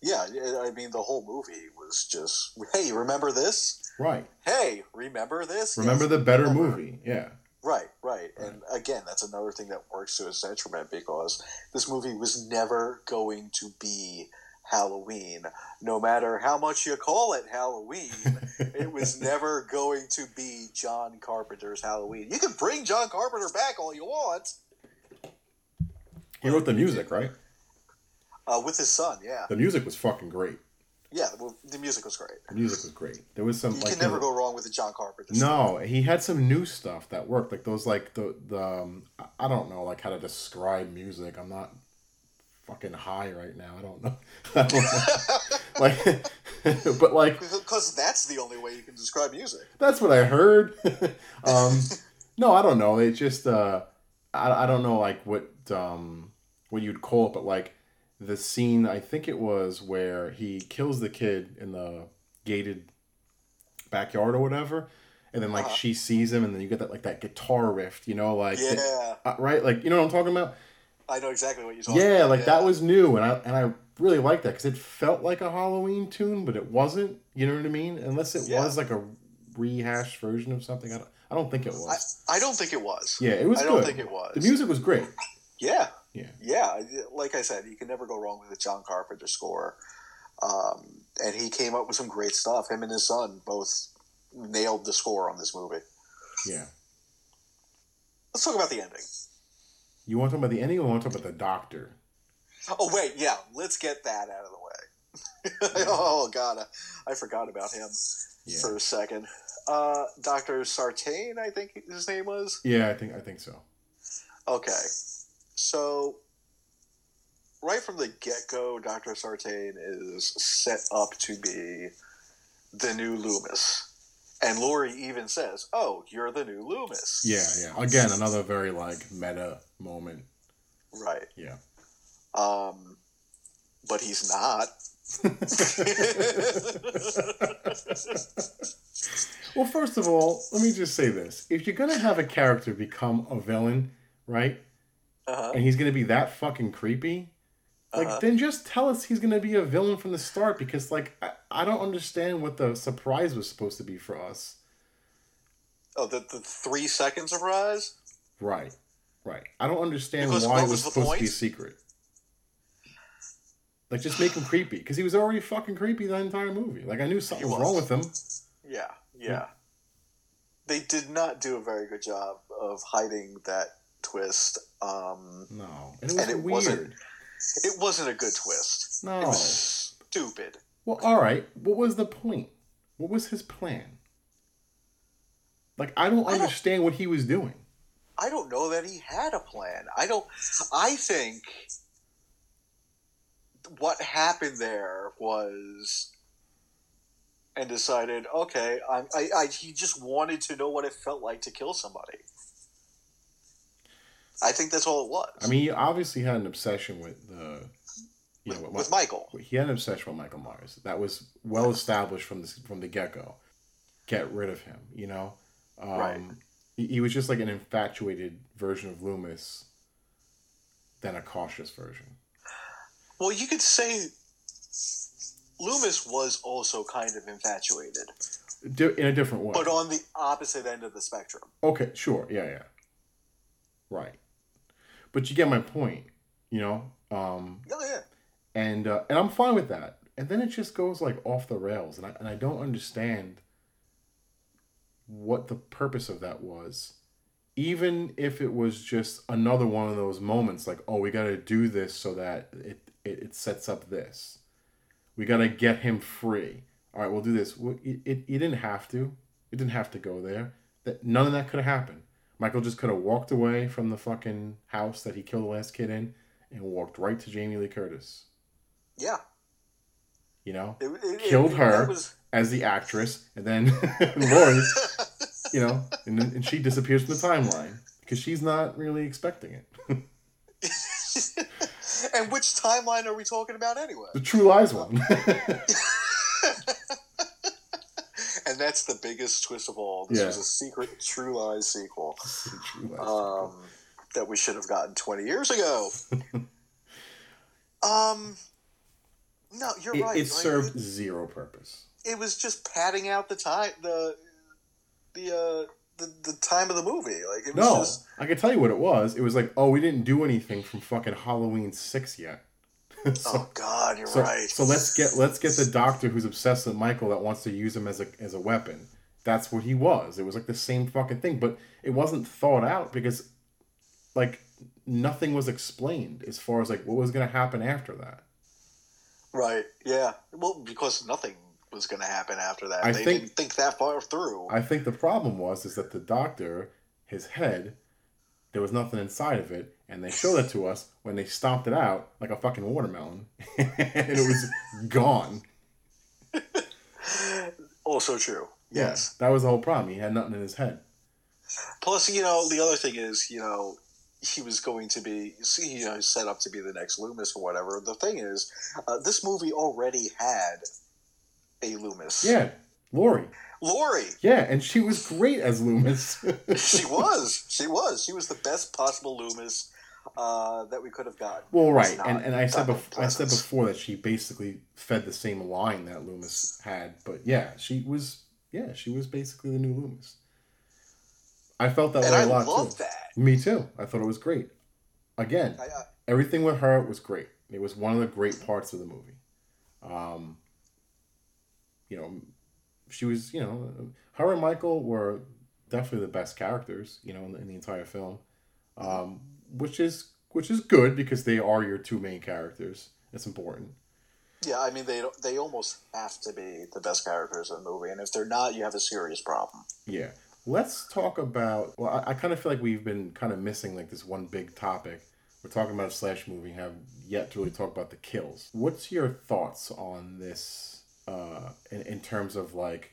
Yeah, I mean, the whole movie was just, hey, remember this? Right. Hey, remember this? Remember Yes, the better remember. movie. Yeah. Right, right. And again, that's another thing that works to its detriment because this movie was never going to be Halloween. No matter how much you call it Halloween, it was never going to be John Carpenter's Halloween. You can bring John Carpenter back all you want He wrote the music, right? uh, with his son, yeah. The music was fucking great. Yeah, well, the music was great. The music was great. There was some You like can never go wrong with the John Carpenter. stuff. No, he had some new stuff that worked, like those, like the the. Um, I- I don't know, like how to describe music. I'm not fucking high right now. I don't know. I don't know. like, but like Because that's the only way you can describe music. that's what I heard. um, no, I don't know. It just uh, I I don't know like what um what you'd call it, but like the scene. I think it was where he kills the kid in the gated backyard or whatever, and then like Uh-huh. she sees him, and then you get that like that guitar riff, you know, like Yeah, uh, right, like you know what I'm talking about. I know exactly what you're talking about. Yeah, about. like that was new, and I and I really liked that because it felt like a Halloween tune, but it wasn't. You know what I mean? Unless it Yeah. was like a rehashed version of something. I don't. I don't think it was. I don't think it was. yeah, it was I don't think it was. The music was great. Yeah. Yeah. Yeah. Like I said, you can never go wrong with a John Carpenter score. Um, and he came up with some great stuff. Him and his son both nailed the score on this movie. Yeah. Let's talk about the ending. You want to talk about the ending, or want to talk about the doctor? Oh, wait. Yeah. Let's get that out of the way. oh, God. I, I forgot about him Yeah. for a second. Uh, Dr. Sartain, I think his name was. Yeah, I think I think so. Okay. So, right from the get go, Dr. Sartain is set up to be the new Loomis. And Laurie even says, Oh, you're the new Loomis. Yeah, yeah. Again, another very like meta moment. Right. Yeah. Um, but he's not. Well, first of all, let me just say this: if you're gonna have a character become a villain, right, uh-huh. and he's gonna be that fucking creepy, like Uh-huh. then just tell us he's gonna be a villain from the start because like I, I don't understand what the surprise was supposed to be for us. Oh, the, the three second surprise? Right, right. I don't understand Because why it was was supposed to be secret. Like just make him creepy because he was already fucking creepy the entire movie. Like I knew something He was wrong with him. Yeah, yeah. They did not do a very good job of hiding that twist. Um, No, and it was And it weird. wasn't- it wasn't a good twist. No. It was stupid. Well, all right. What was the point? What was his plan? Like, I don't I don't- understand what he was doing. I don't know that he had a plan. I don't. I think what happened there was, and decided, okay, I, I, I, he just wanted to know what it felt like to kill somebody. I think that's all it was. I mean, he obviously had an obsession with the, you with, know, with Mi- Michael. He had an obsession with Michael Myers. That was well established from the from the get go. Get rid of him. You know, um, Right. He, he was just like an infatuated version of Loomis, than a cautious version. Well, you could say Loomis was also kind of infatuated, in a different way. but on the opposite end of the spectrum. Okay, sure. Yeah, yeah. Right. But you get my point, you know. Um, Oh yeah. and uh, and I'm fine with that. And then it just goes like off the rails, and I and I don't understand what the purpose of that was. Even if it was just another one of those moments, like oh, we got to do this so that it, it it sets up this. We got to get him free. All right, we'll do this. Well, It, it, it didn't have to. It didn't have to go there. That none of that could have happened. Michael just could have walked away from the fucking house that he killed the last kid in, and walked right to Jamie Lee Curtis Yeah. you know, It, it, Killed it- her. was- as the actress, and then Laurie, you know, and, and she disappears from the timeline because she's not really expecting it. and which timeline are we talking about anyway? the True Lies one. and that's the biggest twist of all. This Yeah. was a secret True Lies sequel True Lies. um, that we should have gotten 20 years ago. um, no, you're it, right. it Like, served zero purpose. It was just padding out the time, the the uh, the, the time of the movie. Like it was No, just I can tell you what it was. It was like, oh, we didn't do anything from fucking Halloween six yet. so, oh god, you're so, right. so let's get let's get the doctor who's obsessed with Michael that wants to use him as a as a weapon. That's what he was. It was like the same fucking thing, but it wasn't thought out because like nothing was explained as far as like what was gonna happen after that. right. Yeah. Well, because nothing was going to happen after that. I they think- didn't think that far through. I think the problem was is that the doctor, his head, there was nothing inside of it, and they showed it to us when they stomped it out like a fucking watermelon, and it was gone. also true. Yes. that was the whole problem. He had nothing in his head. Plus, you know, the other thing is, you know, he was going to be, see, you know, set up to be the next Loomis or whatever. The thing is, uh, this movie already had a Loomis. Yeah, Laurie. Laurie. Yeah, and she was great as Loomis. She was. She was. She was the best possible Loomis uh, that we could have got. well, right, and, and I said not bef- I said before that she basically fed the same line that Loomis had, but yeah, she was yeah she was basically the new Loomis. I felt that And way I a lot love too. that. Me too. I thought it was great. Again, I, I, everything with her was great. It was one of the great parts of the movie. Um, you know, she was, you know, her and Michael were definitely the best characters, you know, in the, in the entire film, um, which is which is good because they are your two main characters. It's important. yeah, I mean, they they almost have to be the best characters in the movie, and if they're not, you have a serious problem. Yeah. Let's talk about. Well, I, I kind of feel like we've been kind of missing like this one big topic. We're talking about a slash movie, have yet to really talk about the kills. What's your thoughts on this uh, in, in terms of like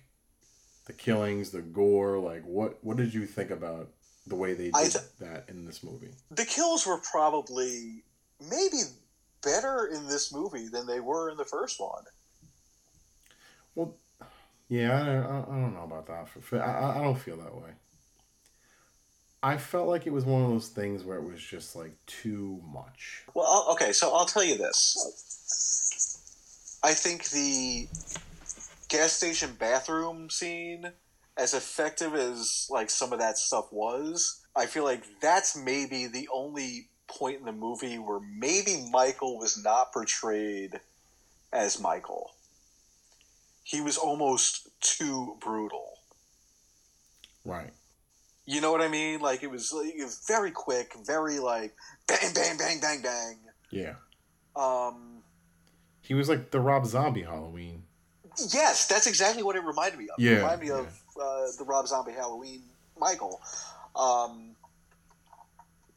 the killings, the gore? Like, what what did you think about the way they did th- that in this movie? The kills were probably maybe better in this movie than they were in the first one. Well, yeah, I, I, I don't know about that. For, I, I don't feel that way. I felt like it was one of those things where it was just like too much. Well, I'll, okay, so I'll tell you this. I think the gas station bathroom scene, as effective as like some of that stuff was, I feel like that's maybe the only point in the movie where maybe Michael was not portrayed as Michael. He was almost too brutal. Right. You know what I mean? Like it was, like, it was very quick, very like bang, bang, bang, bang, bang. Yeah. Um, He was like the Rob Zombie Halloween. Yes, that's exactly what it reminded me of. Yeah, it reminded me of uh, the Rob Zombie Halloween Michael. Um,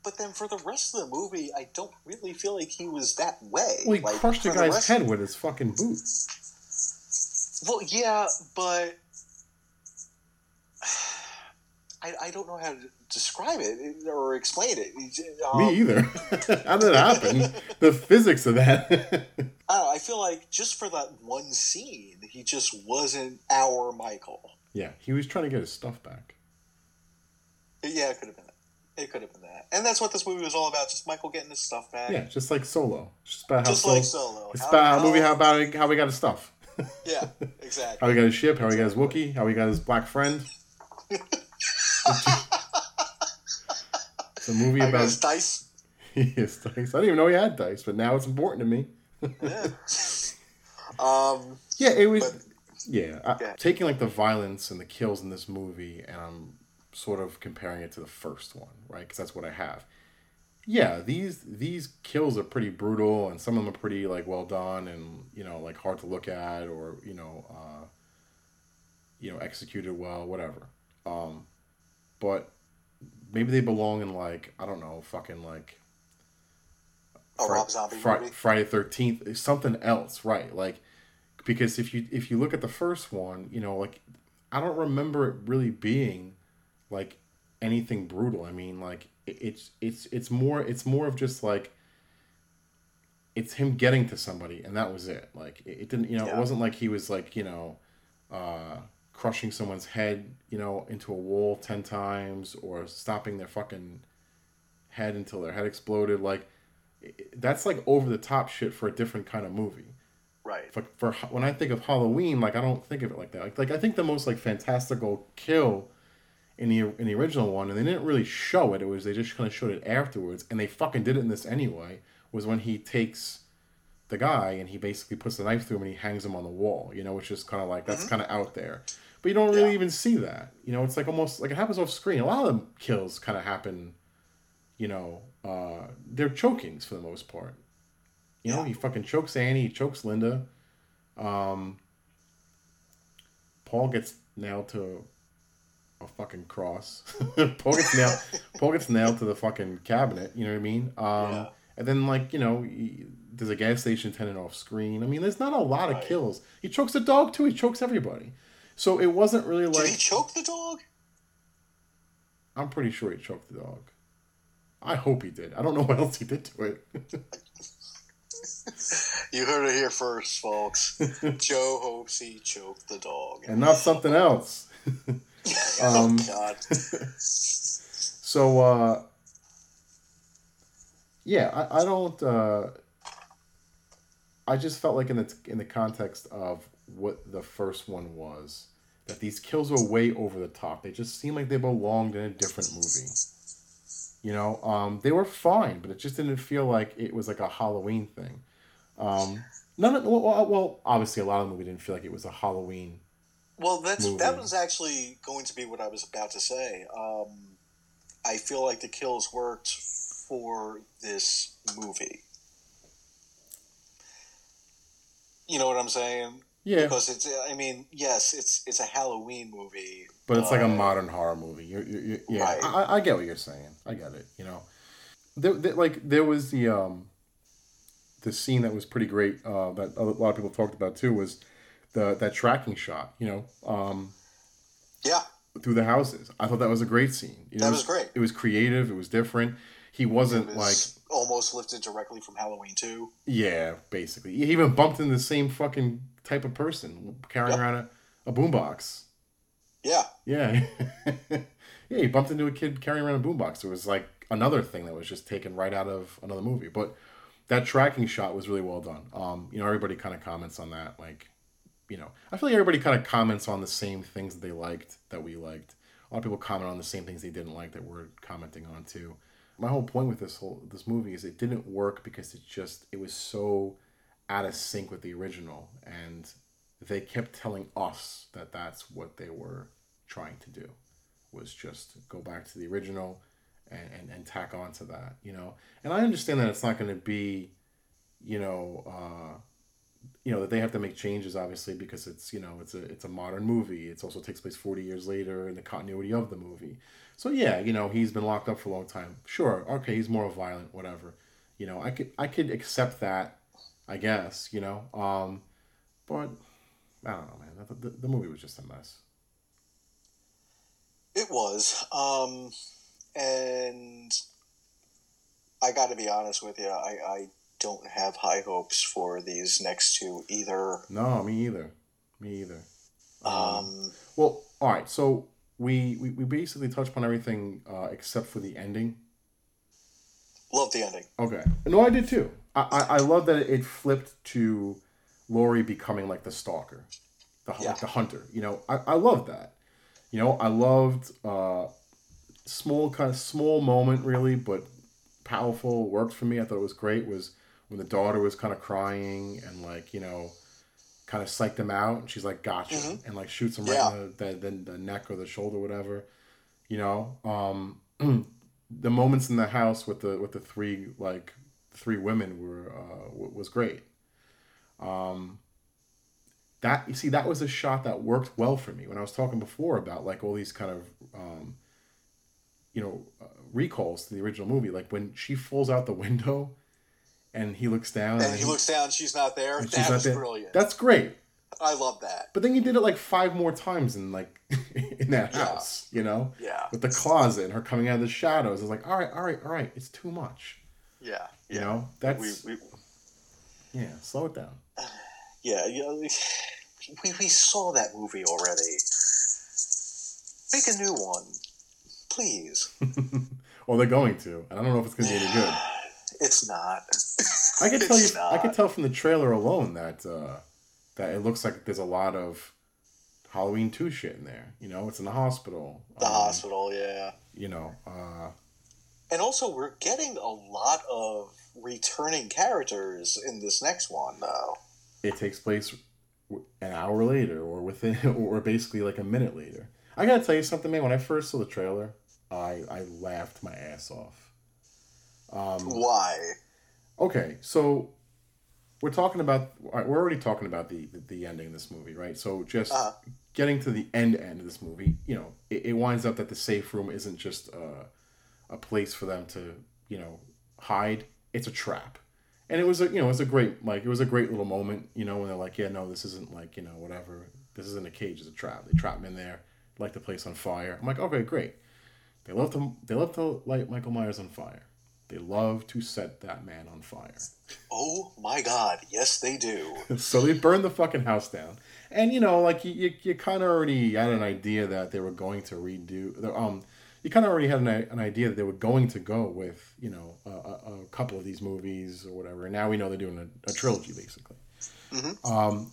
but then for the rest of the movie, I don't really feel like he was that way. Well, he like, crushed the for guy's rest- head with his fucking boot. Well, yeah, but I, I don't know how to describe it or explain it. Um, Me either. How did it happen? the physics of that. I, don't know, I feel like just for that one scene, he just wasn't our Michael. Yeah, he was trying to get his stuff back. Yeah, it could have been that. It could have been that. And that's what this movie was all about, just Michael getting his stuff back. Yeah, just like Solo. Just about how Just Solo. like Solo. it's How- about a movie how- how about how we got his stuff. Yeah, exactly. How we got his ship, how we got his Wookiee, how we got his black friend. it's a movie How about his dice. he is dice. I didn't even know he had dice, but now it's important to me. yeah. Um, Yeah, it was. But- yeah, I, Yeah. taking like the violence and the kills in this movie, and I'm sort of comparing it to the first one, right? Because that's what I have. Yeah, these these kills are pretty brutal, and some of them are pretty like well done, and you know like hard to look at, or you know, uh, you know executed well, whatever. Um, but maybe they belong in like I don't know, fucking like a Fri- Rob Zombie movie. Friday Thirteenth, something else, right? Like because if you if you look at the first one, you know, like I don't remember it really being like anything brutal. I mean, like it, it's it's it's more it's more of just like it's him getting to somebody and that was it. Like it, it didn't, you know, it wasn't like he was like you know. uh crushing someone's head, you know, into a wall 10 times or stopping their fucking head until their head exploded like that's like over the top shit for a different kind of movie. Right. For, for when I think of Halloween, like I don't think of it like that. Like, like I think the most like fantastical kill in the in the original one, and they didn't really show it. It was they just kind of showed it afterwards, and they fucking did it in this anyway. Was when he takes the guy and he basically puts the knife through him and he hangs him on the wall. You know, which is kind of like that's kind of out there, but you don't really Yeah. even see that. You know, it's like almost like it happens off screen. A lot of the kills kind of happen. You know, uh, they're chokings for the most part. You know, he fucking chokes Annie, he chokes Linda. Um, Paul gets nailed to a fucking cross. Paul gets nailed. Paul gets nailed to the fucking cabinet. You know what I mean? Um, Yeah. And then like you know, he, there's a gas station tenant off screen. I mean, there's not a lot of kills. He chokes the dog too. He chokes everybody. So it wasn't really like. Did he choke the dog? I'm pretty sure he choked the dog. I hope he did. I don't know what else he did to it. You heard it here first, folks. Joe hopes he choked the dog. and not something else. um, oh God. So uh yeah, I, I don't uh I just felt like in the in the context of what the first one was that these kills were way over the top. They just seemed like they belonged in a different movie. You know, um they were fine, but it just didn't feel like it was like a Halloween thing. Um none of, well, well, obviously a lot of the movie didn't feel like it was a Halloween. Well, that's movie. that was actually going to be what I was about to say. Um, I feel like the kills worked for this movie. You know what I'm saying? Yeah, Because it's, I mean, yes, it's it's a Halloween movie, But it's like a Uh, modern horror movie. You're, you're, you're, yeah, Right. I, I get what you're saying. I get it. You know, there, there, like there was the um, the scene that was pretty great. Uh, that a lot of people talked about too was the that tracking shot. You know, um, Yeah, through the houses. I thought that was a great scene. You know, That it was great. It was creative. It was different. He wasn't was like almost lifted directly from Halloween two. yeah, basically. He even bumped into the same fucking type of person carrying Yeah. around a, a boombox. Yeah, Yeah. yeah, he bumped into a kid carrying around a boombox. It was like another thing that was just taken right out of another movie. But that tracking shot was really well done. Um, you know, everybody kind of comments on that. Like, you know, I feel like everybody kind of comments on the same things that they liked that we liked. A lot of people comment on the same things they didn't like that we're commenting on too. My whole point with this whole this movie is it didn't work because it just it was so out of sync with the original and they kept telling us that that's what they were trying to do was just go back to the original and, and, and tack on to that you know? And i understand that it's not going to be you know uh, you know that they have to make changes obviously because it's you know it's a it's a modern movie. It also takes place 40 years later in the continuity of the movie. So yeah you know he's been locked up for a long time. Sure okay he's more violent whatever. You know i could i could accept that i guess you know um but i don't know man the, the, the movie was just a mess it was. Um, and I got to be honest with you, I, I don't have high hopes for these next two either. no me either me either Um, Well, all right. So we we, we basically touched upon everything uh, except for the ending. Love the ending. Okay. No, I did too. I, I, I love that it flipped to Laurie becoming like the stalker, the Yeah. like the hunter. You know, I, I love that. You know, I loved uh, small kind of small moment really, but powerful, worked for me. I thought it was great. Was when the daughter was kind of crying and like you know, kind of psyched him out, and she's like, "Gotcha," Mhm. and like shoots him Yeah. right in the, the, the the neck or the shoulder, whatever. You know, um, the moments in the house with the with the three like three women were uh, was great. Um, that you see that was a shot that worked well for me when I was talking before about like all these kind of um, you know uh, recalls to the original movie like when she falls out the window and he looks down And he looks down, she's not there. and That was there. brilliant. That's great. I love that. But then you did it like five more times in like in that Yeah. house, you know, Yeah, with the closet and her coming out of the shadows. It's like, all right, all right, all right, it's too much. yeah, You yeah. know, that's we, we, yeah, slow it down. yeah, you know, we, we saw that movie already. Make a new one, please. well, they're going to. and I don't know if it's going to be any good. It's not. I could tell you, It's I could tell from the trailer alone that uh, that it looks like there's a lot of Halloween two shit in there. You know, it's in the hospital. The Um, hospital, yeah. You know, uh, And also, we're getting a lot of returning characters in this next one, though. it takes place an hour later, or within, or basically like a minute later. I gotta tell you something, man. When I first saw the trailer, I I laughed my ass off. Um, Why? Okay, so we're talking about we're already talking about the the, ending of this movie, right? So just Uh-huh. getting to the end end of this movie, you know, it, it winds up that the safe room isn't just a, a place for them to you know hide; it's a trap. And it was a you know it was a great like it was a great little moment, you know, when they're like, yeah, no, this isn't like you know whatever, this isn't a cage, it's a trap. They trap him in there, light the place on fire. I'm like, okay, great. They left to they left the light Michael Myers on fire. They love to set that man on fire. Oh my god, yes, they do. so they burned the fucking house down. And you know, like you, you, you kind of already had an idea that they were going to redo. Um, you kind of already had an, an idea that they were going to go with, you know, a, a, a couple of these movies or whatever. And now we know they're doing a, a trilogy basically. Mhm. Um,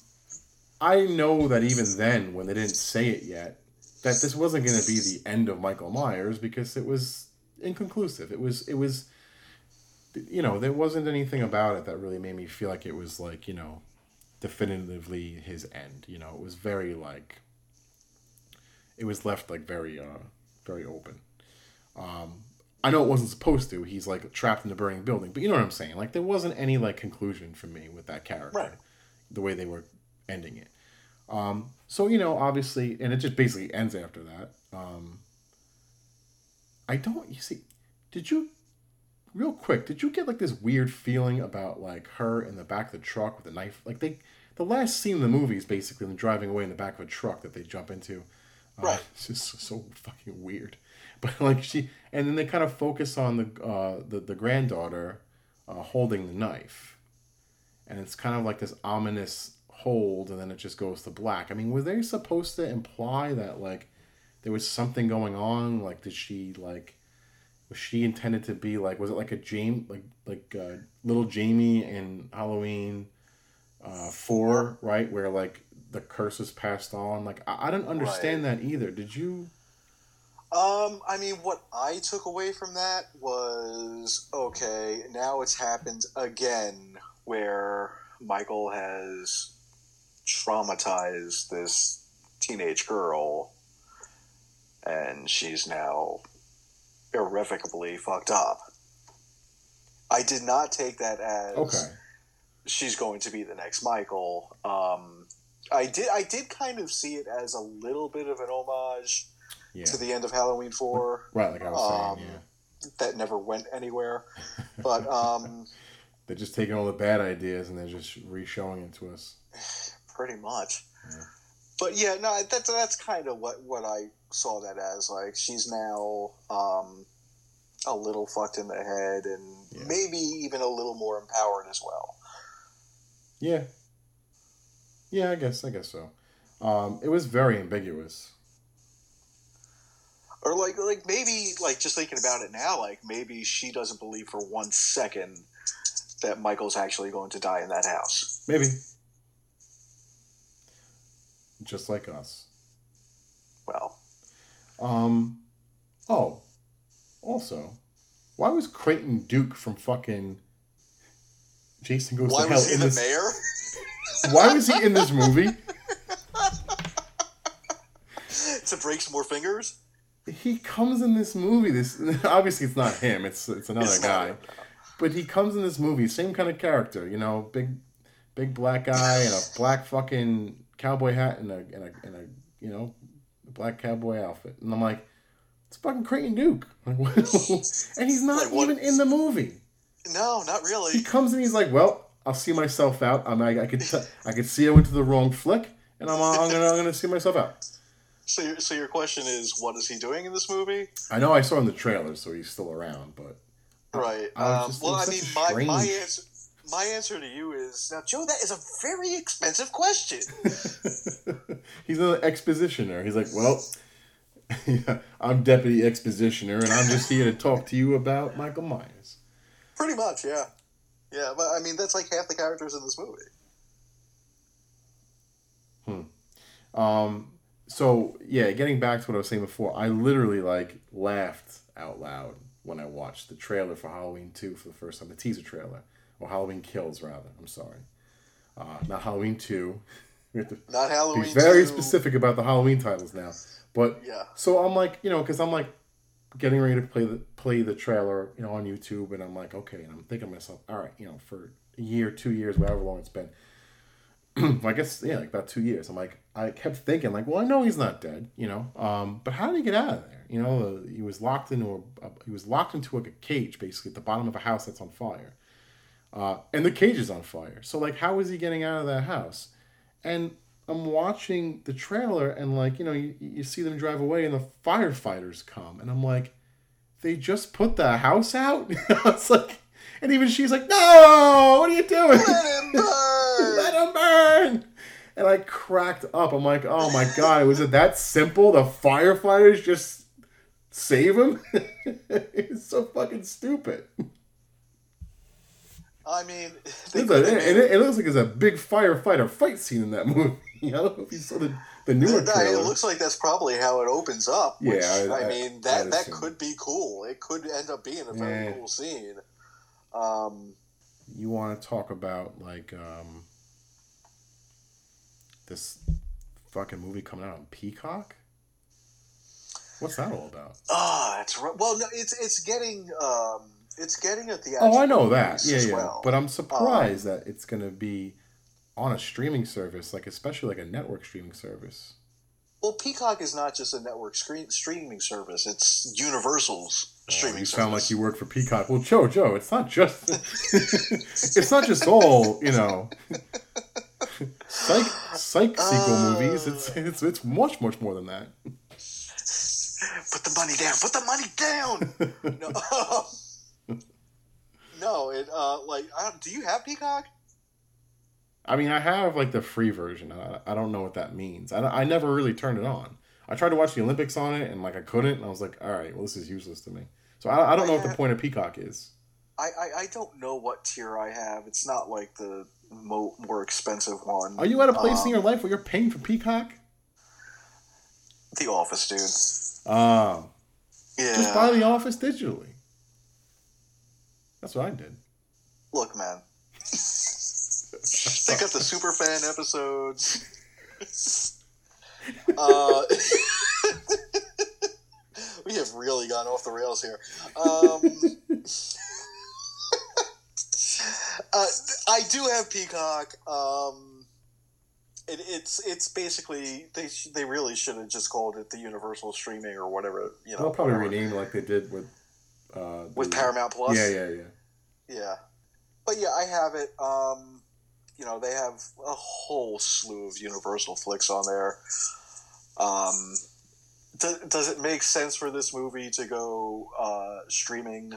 I know that even then, when they didn't say it yet, that this wasn't going to be the end of Michael Myers because it was inconclusive. It was it was you know, there wasn't anything about it that really made me feel like it was like, you know, definitively his end. You know, it was very like it was left like very uh very open. Um I know it wasn't supposed to. He's like trapped in the burning building, but you know what I'm saying? Like there wasn't any like conclusion for me with that character. Right. The way they were ending it. Um so you know, obviously and it just basically ends after that. Um I don't you see did you real quick, did you get like this weird feeling about like her in the back of the truck with the knife? Like they, the last scene in the movie is basically them driving away in the back of a truck that they jump into. Uh, Right. It's just so, so fucking weird. But like she, and then they kind of focus on the uh, the the granddaughter uh, holding the knife, and it's kind of like this ominous hold, and then it just goes to black. I mean, were they supposed to imply that like there was something going on? Like, did she like? Was she intended to be like was it like a James like like uh, little Jamie in Halloween uh, four right where like the curse is passed on? Like I, I didn't understand that either. Did you? Um, I mean, what I took away from that was okay. Now it's happened again, where Michael has traumatized this teenage girl, and she's now irrevocably fucked up. I did not take that as okay she's going to be the next Michael. Um, I did. I did kind of see it as a little bit of an homage yeah to the end of Halloween Four right like I was um, saying yeah that never went anywhere. But um, they're just taking all the bad ideas and they're just re-showing it to us pretty much. Yeah. But yeah, no, that's that's kind of what what I saw that as. Like she's now um, a little fucked in the head, and Yeah. maybe even a little more empowered as well. yeah yeah I guess I guess so um, it was very ambiguous Or like like maybe like just thinking about it now, like maybe she doesn't believe for one second that Michael's actually going to die in that house. maybe just like us Well, Um, oh, also, Why was Creighton Duke from fucking Jason Goes Why to Hell was he in the this? mayor? Why was he in this movie? to break some more fingers? He comes in this movie. This obviously it's not him. It's it's another It's not guy. But he comes in this movie, same kind of character, you know, big, big black guy and a black fucking cowboy hat and a and a and a you know, black cowboy outfit, and I'm like, it's fucking Creighton Duke, and he's not Like even in the movie. No, not really. He comes in, he's like, well, I'll see myself out. I'm I, I could t- I could see I went to the wrong flick, and I'm I'm gonna I'm gonna see myself out. So, your, so your question is, what is he doing in this movie? I know I saw him in the trailer, so he's still around, but Right. I Um, just- well, I mean, my, my answer my answer to you is now, Joe. That is a very expensive question. he's an expositioner. He's like, well, I'm deputy expositioner, and I'm just here to talk to you about Michael Myers. Pretty much, yeah. Yeah, but I mean, that's like half the characters in this movie. Um, so yeah, getting back to what I was saying before, I literally like laughed out loud when I watched the trailer for Halloween Two for the first time, the teaser trailer, or Halloween Kills rather. I'm sorry, uh, not Halloween Two. We have to Not Halloween. be very 2. specific about the Halloween titles now. But Yeah. so I'm like, you know, because I'm like getting ready to play the play the trailer, you know, on YouTube, and I'm like, okay, and I'm thinking to myself, all right, you know, for a year, two years, whatever long it's been. I guess yeah, like about two years. I'm like, I kept thinking, like, well, I know he's not dead, you know, um, but how did he get out of there? You know, uh, he was locked into a, he was locked into like a cage, basically at the bottom of a house that's on fire, uh, and the cage is on fire. So like, how is he getting out of that house? And I'm watching the trailer, and like, you know, you, you see them drive away, and the firefighters come, and I'm like, they just put the house out. it's like, and even she's like, no, what are you doing? Let him burn. Let him burn. And I cracked up. I'm like, oh my god, was it that simple? The firefighters just save him? it's so fucking stupid. I mean, they a- could've and it, it looks like there's a big firefighter fight scene in that movie. I don't know if you saw the, the newer trailer. it looks like that's probably how it opens up. Which, Yeah, I- I, I- mean that that could be cool. It could end up being a very cool scene. Um, you want to talk about like um, this fucking movie coming out on Peacock? What's that all about? ah, that's right. Well, no, it's it's getting um, it's getting a theatrical Oh, I know that. Yeah, yeah. well. But I'm surprised that it's gonna be on a streaming service, like especially like a network streaming service. well, Peacock is not just a network screen, streaming service; it's Universal's streaming Oh, you service. sound like you work for Peacock. Well, Joe, Joe, it's not just it's not just all you know. Psych, psych sequel Uh. movies. It's it's it's much much more than that. Put the money down. Put the money down. no, no. It uh, like, I don't, do you have Peacock? I mean, I have like the free version. I, I don't know what that means. I, I never really turned it on. I tried to watch the Olympics on it, and like I couldn't. And I was like, all right, well, this is useless to me. So I, I don't know what the point of Peacock is. I, I, I don't know what tier I have. It's not like the mo- more expensive one. Are you at a place Um, in your life where you're paying for Peacock? The Office, dude. Um, Yeah. just buy The Office digitally. That's what I did. Look, man. they got the super fan episodes. uh, we have really gone off the rails here. Um, uh, I do have Peacock. Um, it, it's it's basically they they really should have just called it the Universal Streaming or whatever you know. They'll probably whatever. rename it like they did with. Uh, with the- Paramount Plus. Yeah, yeah, yeah. Yeah. But yeah, I have it. Um, you know, they have a whole slew of Universal flicks on there. Um, do, does it make sense for this movie to go uh, streaming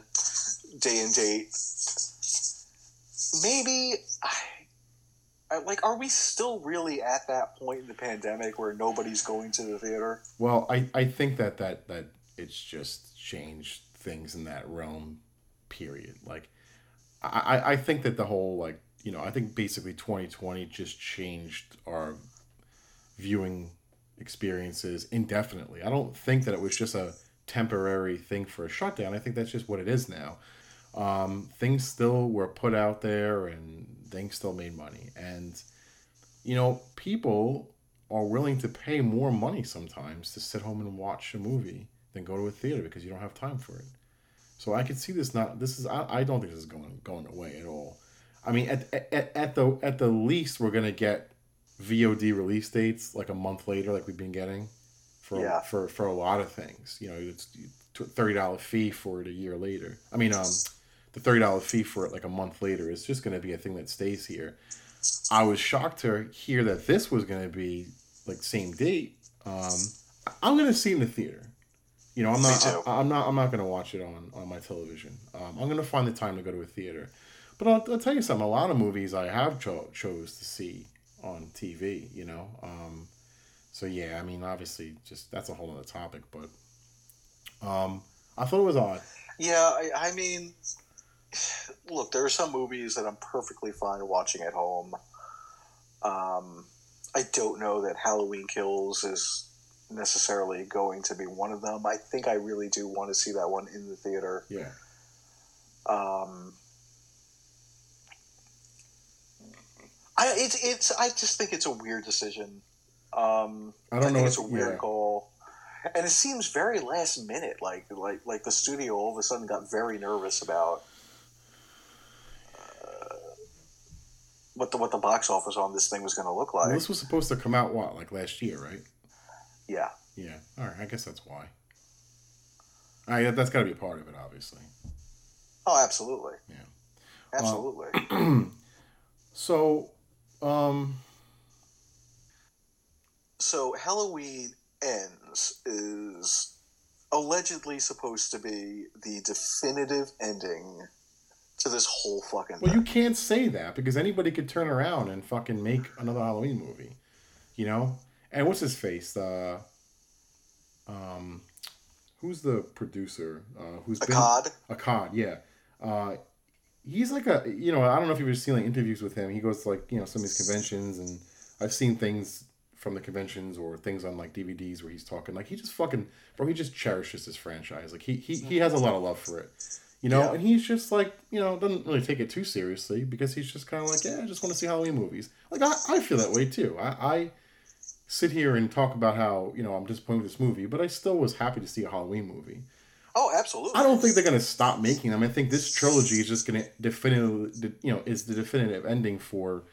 day and date? Maybe. I, I, like, are we still really at that point in the pandemic where nobody's going to the theater? Well, I, I think that, that that it's just changed things in that realm. Period. Like, I, I- think that the whole like you know I think basically twenty twenty just changed our viewing experiences indefinitely. I don't think that it was just a temporary thing for a shutdown. I think that's just what it is now. Um, things still were put out there and things still made money. And, you know, people are willing to pay more money sometimes to sit home and watch a movie than go to a theater because you don't have time for it. So I can see this not. This is. I, I don't think this is going going away at all. I mean, at, at, at the at the least, we're gonna get VOD release dates like a month later, like we've been getting for Yeah. for for a lot of things. You know, it's thirty dollar fee for it a year later. I mean, um, the thirty dollar fee for it like a month later is just gonna be a thing that stays here. I was shocked to hear that this was gonna be like same date. Um, I'm gonna see in the theater. You know, I'm not. I, am not. I'm not gonna watch it on on my television. Um, I'm gonna find the time to go to a theater. But I'll, I'll tell you something. A lot of movies I have cho- chose to see on TV. You know. Um, so yeah, I mean, obviously, just that's a whole other topic. But um, I thought it was odd. Yeah, I, I mean, look, there are some movies that I'm perfectly fine watching at home. Um, I don't know that Halloween Kills is necessarily going to be one of them. I think I really do want to see that one in the theater. Yeah. Um, I it's it's I just think it's a weird decision. Um, I don't think know it's a weird yeah. call, and it seems very last minute. Like like like the studio all of a sudden got very nervous about uh, what the what the box office on this thing was going to look Well, like. this was supposed to come out what like last year, right? Yeah, Yeah. All right. I guess that's why. All right. That's got to be a part of it, obviously. oh, absolutely, Yeah. absolutely. So, um, so Halloween Ends is allegedly supposed to be the definitive ending to this whole fucking well, thing. you can't say that because anybody could turn around and fucking make another Halloween movie, you know. And what's his face? Uh, um, who's the producer? Uh, who's a been cod. Akkad, yeah. Uh, he's like a you know I don't know if you've ever seen like interviews with him. He goes to like you know some of these conventions, and I've seen things from the conventions or things on like DVDs where he's talking like he just fucking bro. He just cherishes this franchise. Like he he, he has a lot of love for it. You know, Yeah. and he's just like, you know, doesn't really take it too seriously because he's just kind of like, yeah, I just want to see Halloween movies. Like, I, I feel that way too. I, I sit here and talk about how, you know, I'm disappointed with this movie, but I still was happy to see a Halloween movie. Oh, absolutely. I don't think they're gonna stop making them. I think this trilogy is just gonna definitively, you know, is the definitive ending for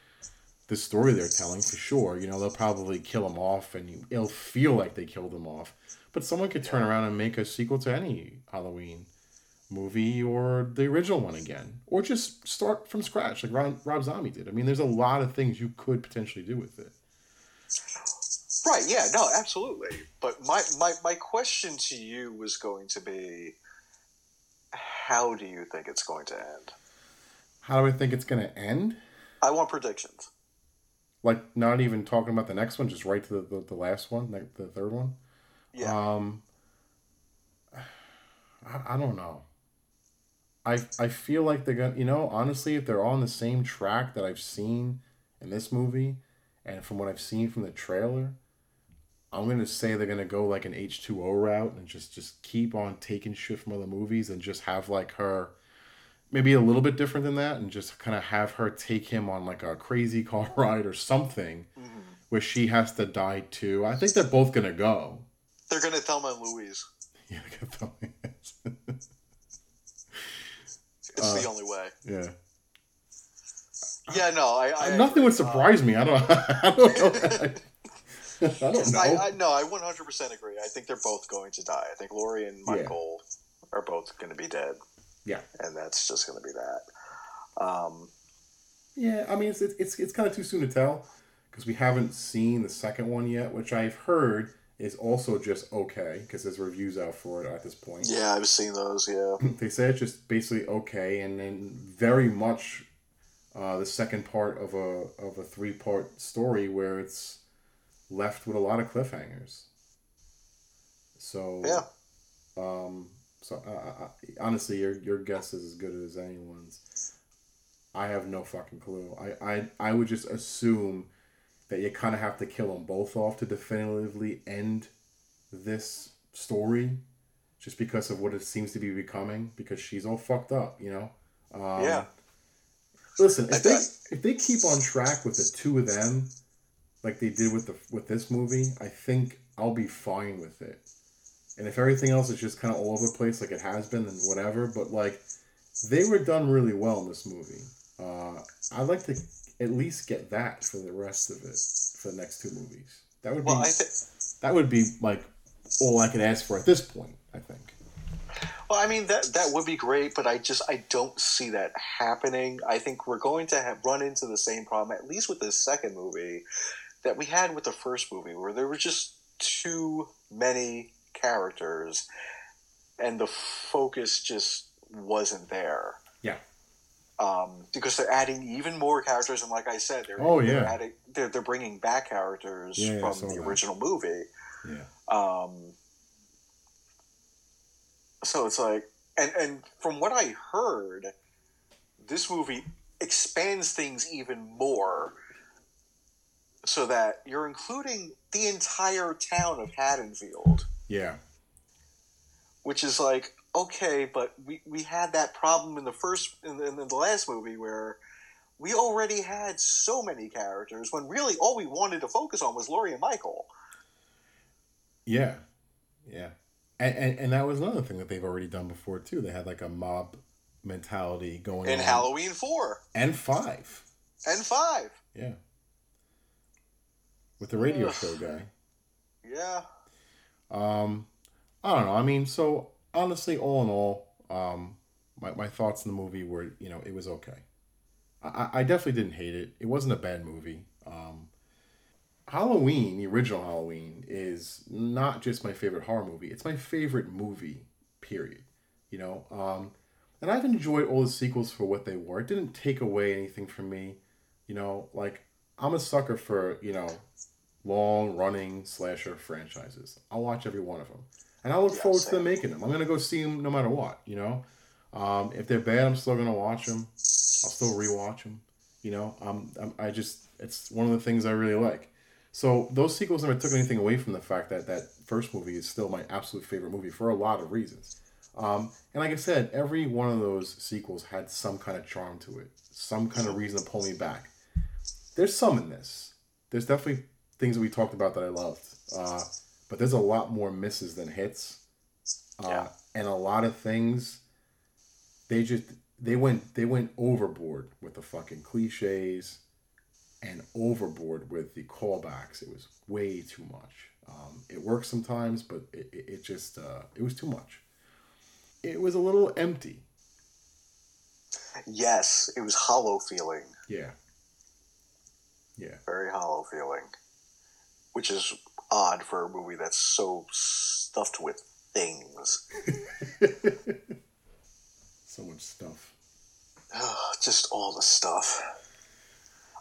the story they're telling for sure. You know, they'll probably kill them off, and you, it'll feel like they killed them off. But someone could turn around and make a sequel to any Halloween movie or the original one again, or just start from scratch like Rob, Rob Zombie did. I mean, there's a lot of things you could potentially do with it. Right, yeah, no, absolutely. But my, my, my question to you was going to be how do you think it's going to end? How do I think it's gonna end? I want predictions. Like, not even talking about the next one, just right to the, the, the last one, like the third one. Yeah. Um, I, I don't know. I I feel like they're gonna, you know, honestly, if they're all on the same track that I've seen in this movie, and from what I've seen from the trailer, I'm gonna say they're gonna go like an H two O route and just just keep on taking shit from other movies and just have like her, maybe a little bit different than that, and just kind of have her take him on like a crazy car ride or something, Mhm. where she has to die too. I think they're both gonna go. They're going to Thelma and Louise. Yeah, I got that. It's Uh, the only way. yeah. Yeah, no, I. I Nothing would surprise me. I don't. I don't know. I don't know. I, I no, I 100% agree. I think they're both going to die. I think Laurie and Yeah. Michael are both going to be dead. Yeah. and that's just going to be that. Um, yeah, I mean, it's it's it's, it's kind of too soon to tell because we haven't seen the second one yet, which I've heard is also just okay because there's reviews out for it at this point. yeah, I've seen those. Yeah, they say it's just basically okay, and then very much uh, the second part of a of a three part story where it's left with a lot of cliffhangers. So yeah. Um, so uh, honestly, your your guess is as good as anyone's. I have no fucking clue. I I, I would just assume that you kind of have to kill them both off to definitively end this story, just because of what it seems to be becoming. Because she's all fucked up, you know. Um, yeah. Listen, if they if they keep on track with the two of them, like they did with the with this movie, I think I'll be fine with it. And if everything else is just kind of all over the place, like it has been, then whatever. But like, they were done really well in this movie. Uh, I'd like to at least get that for the rest of it for the next two movies. That would be Well, think. that would be like all I could ask for at this point. I think. Well, I mean that that would be great, but I just I don't see that happening. I think we're going to have, run into the same problem, at least with this second movie, that we had with the first movie, where there were just too many characters, and the focus just wasn't there. Yeah. Um, because they're adding even more characters, and like I said, they're Oh, they're yeah. adding they're, they're bringing back characters Yeah, from the that. original movie. Yeah. Um, so it's like, and and from what I heard, this movie expands things even more, so that you're including the entire town of Haddonfield, Yeah. which is like okay, but we we had that problem in the first in the, in the last movie where. We already had so many characters when really all we wanted to focus on was Laurie and Michael. Yeah, yeah, and, and and that was another thing that they've already done before too. They had like a mob mentality going on. In on. Halloween 4 and five, and 5. yeah, with the radio show guy. Yeah. Um, I don't know. I mean, so honestly, all in all, um, my my thoughts on the movie were, you know, it was okay. I I- I definitely didn't hate it. It wasn't a bad movie. Um, Halloween, the original Halloween, is not just my favorite horror movie. It's my favorite movie, period. You know, um, and I've enjoyed all the sequels for what they were. It didn't take away anything from me. You know, like I'm a sucker for you know long running slasher franchises. I'll watch every one of them, and I look Yeah, forward to them making them. I'm gonna go see them no matter what. You know, um, if they're bad, I'm still gonna watch them. I'll still rewatch them. You know, um, I'm, I just it's one of the things I really like. So those sequels never took anything away from the fact that that first movie is still my absolute favorite movie for a lot of reasons. Um, and like I said, every one of those sequels had some kind of charm to it, some kind of reason to pull me back. There's some in this. There's definitely things that we talked about that I loved, uh, but there's a lot more misses than hits, uh, Yeah. and a lot of things. They just they went they went overboard with the fucking cliches, and overboard with the callbacks. It was way too much. Um, it works sometimes, but it, it, it just uh, it was too much. It was a little empty. Yes, it was hollow feeling, Yeah. Yeah. very hollow feeling, which is odd for a movie that's so stuffed with things. so much stuff. Ugh, Just all the stuff.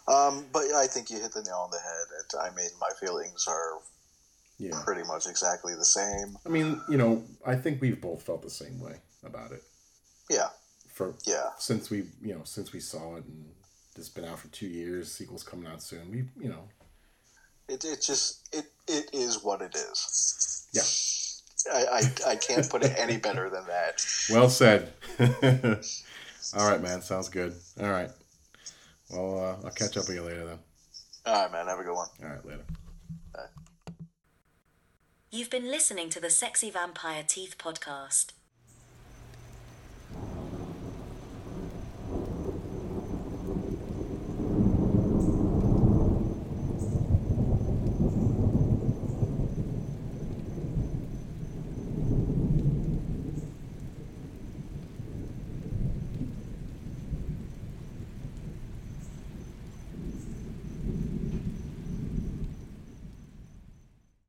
Um, but I think you hit the nail on the head. I mean, my feelings are Yeah. pretty much exactly the same. I mean, you know, I think we've both felt the same way about it. Yeah, For yeah, since we, you know, since we saw it and it's been out for two years, sequels coming out soon. We, you know, it, it just it, it is what it is. Yeah. I, I, I can't put it any better than that. well said. All right, man. Sounds good. All right. Well, uh, I'll catch up with you later then. All right, man. Have a good one. All right, later. Bye. You've been listening to the Sexy Vampire Teeth podcast.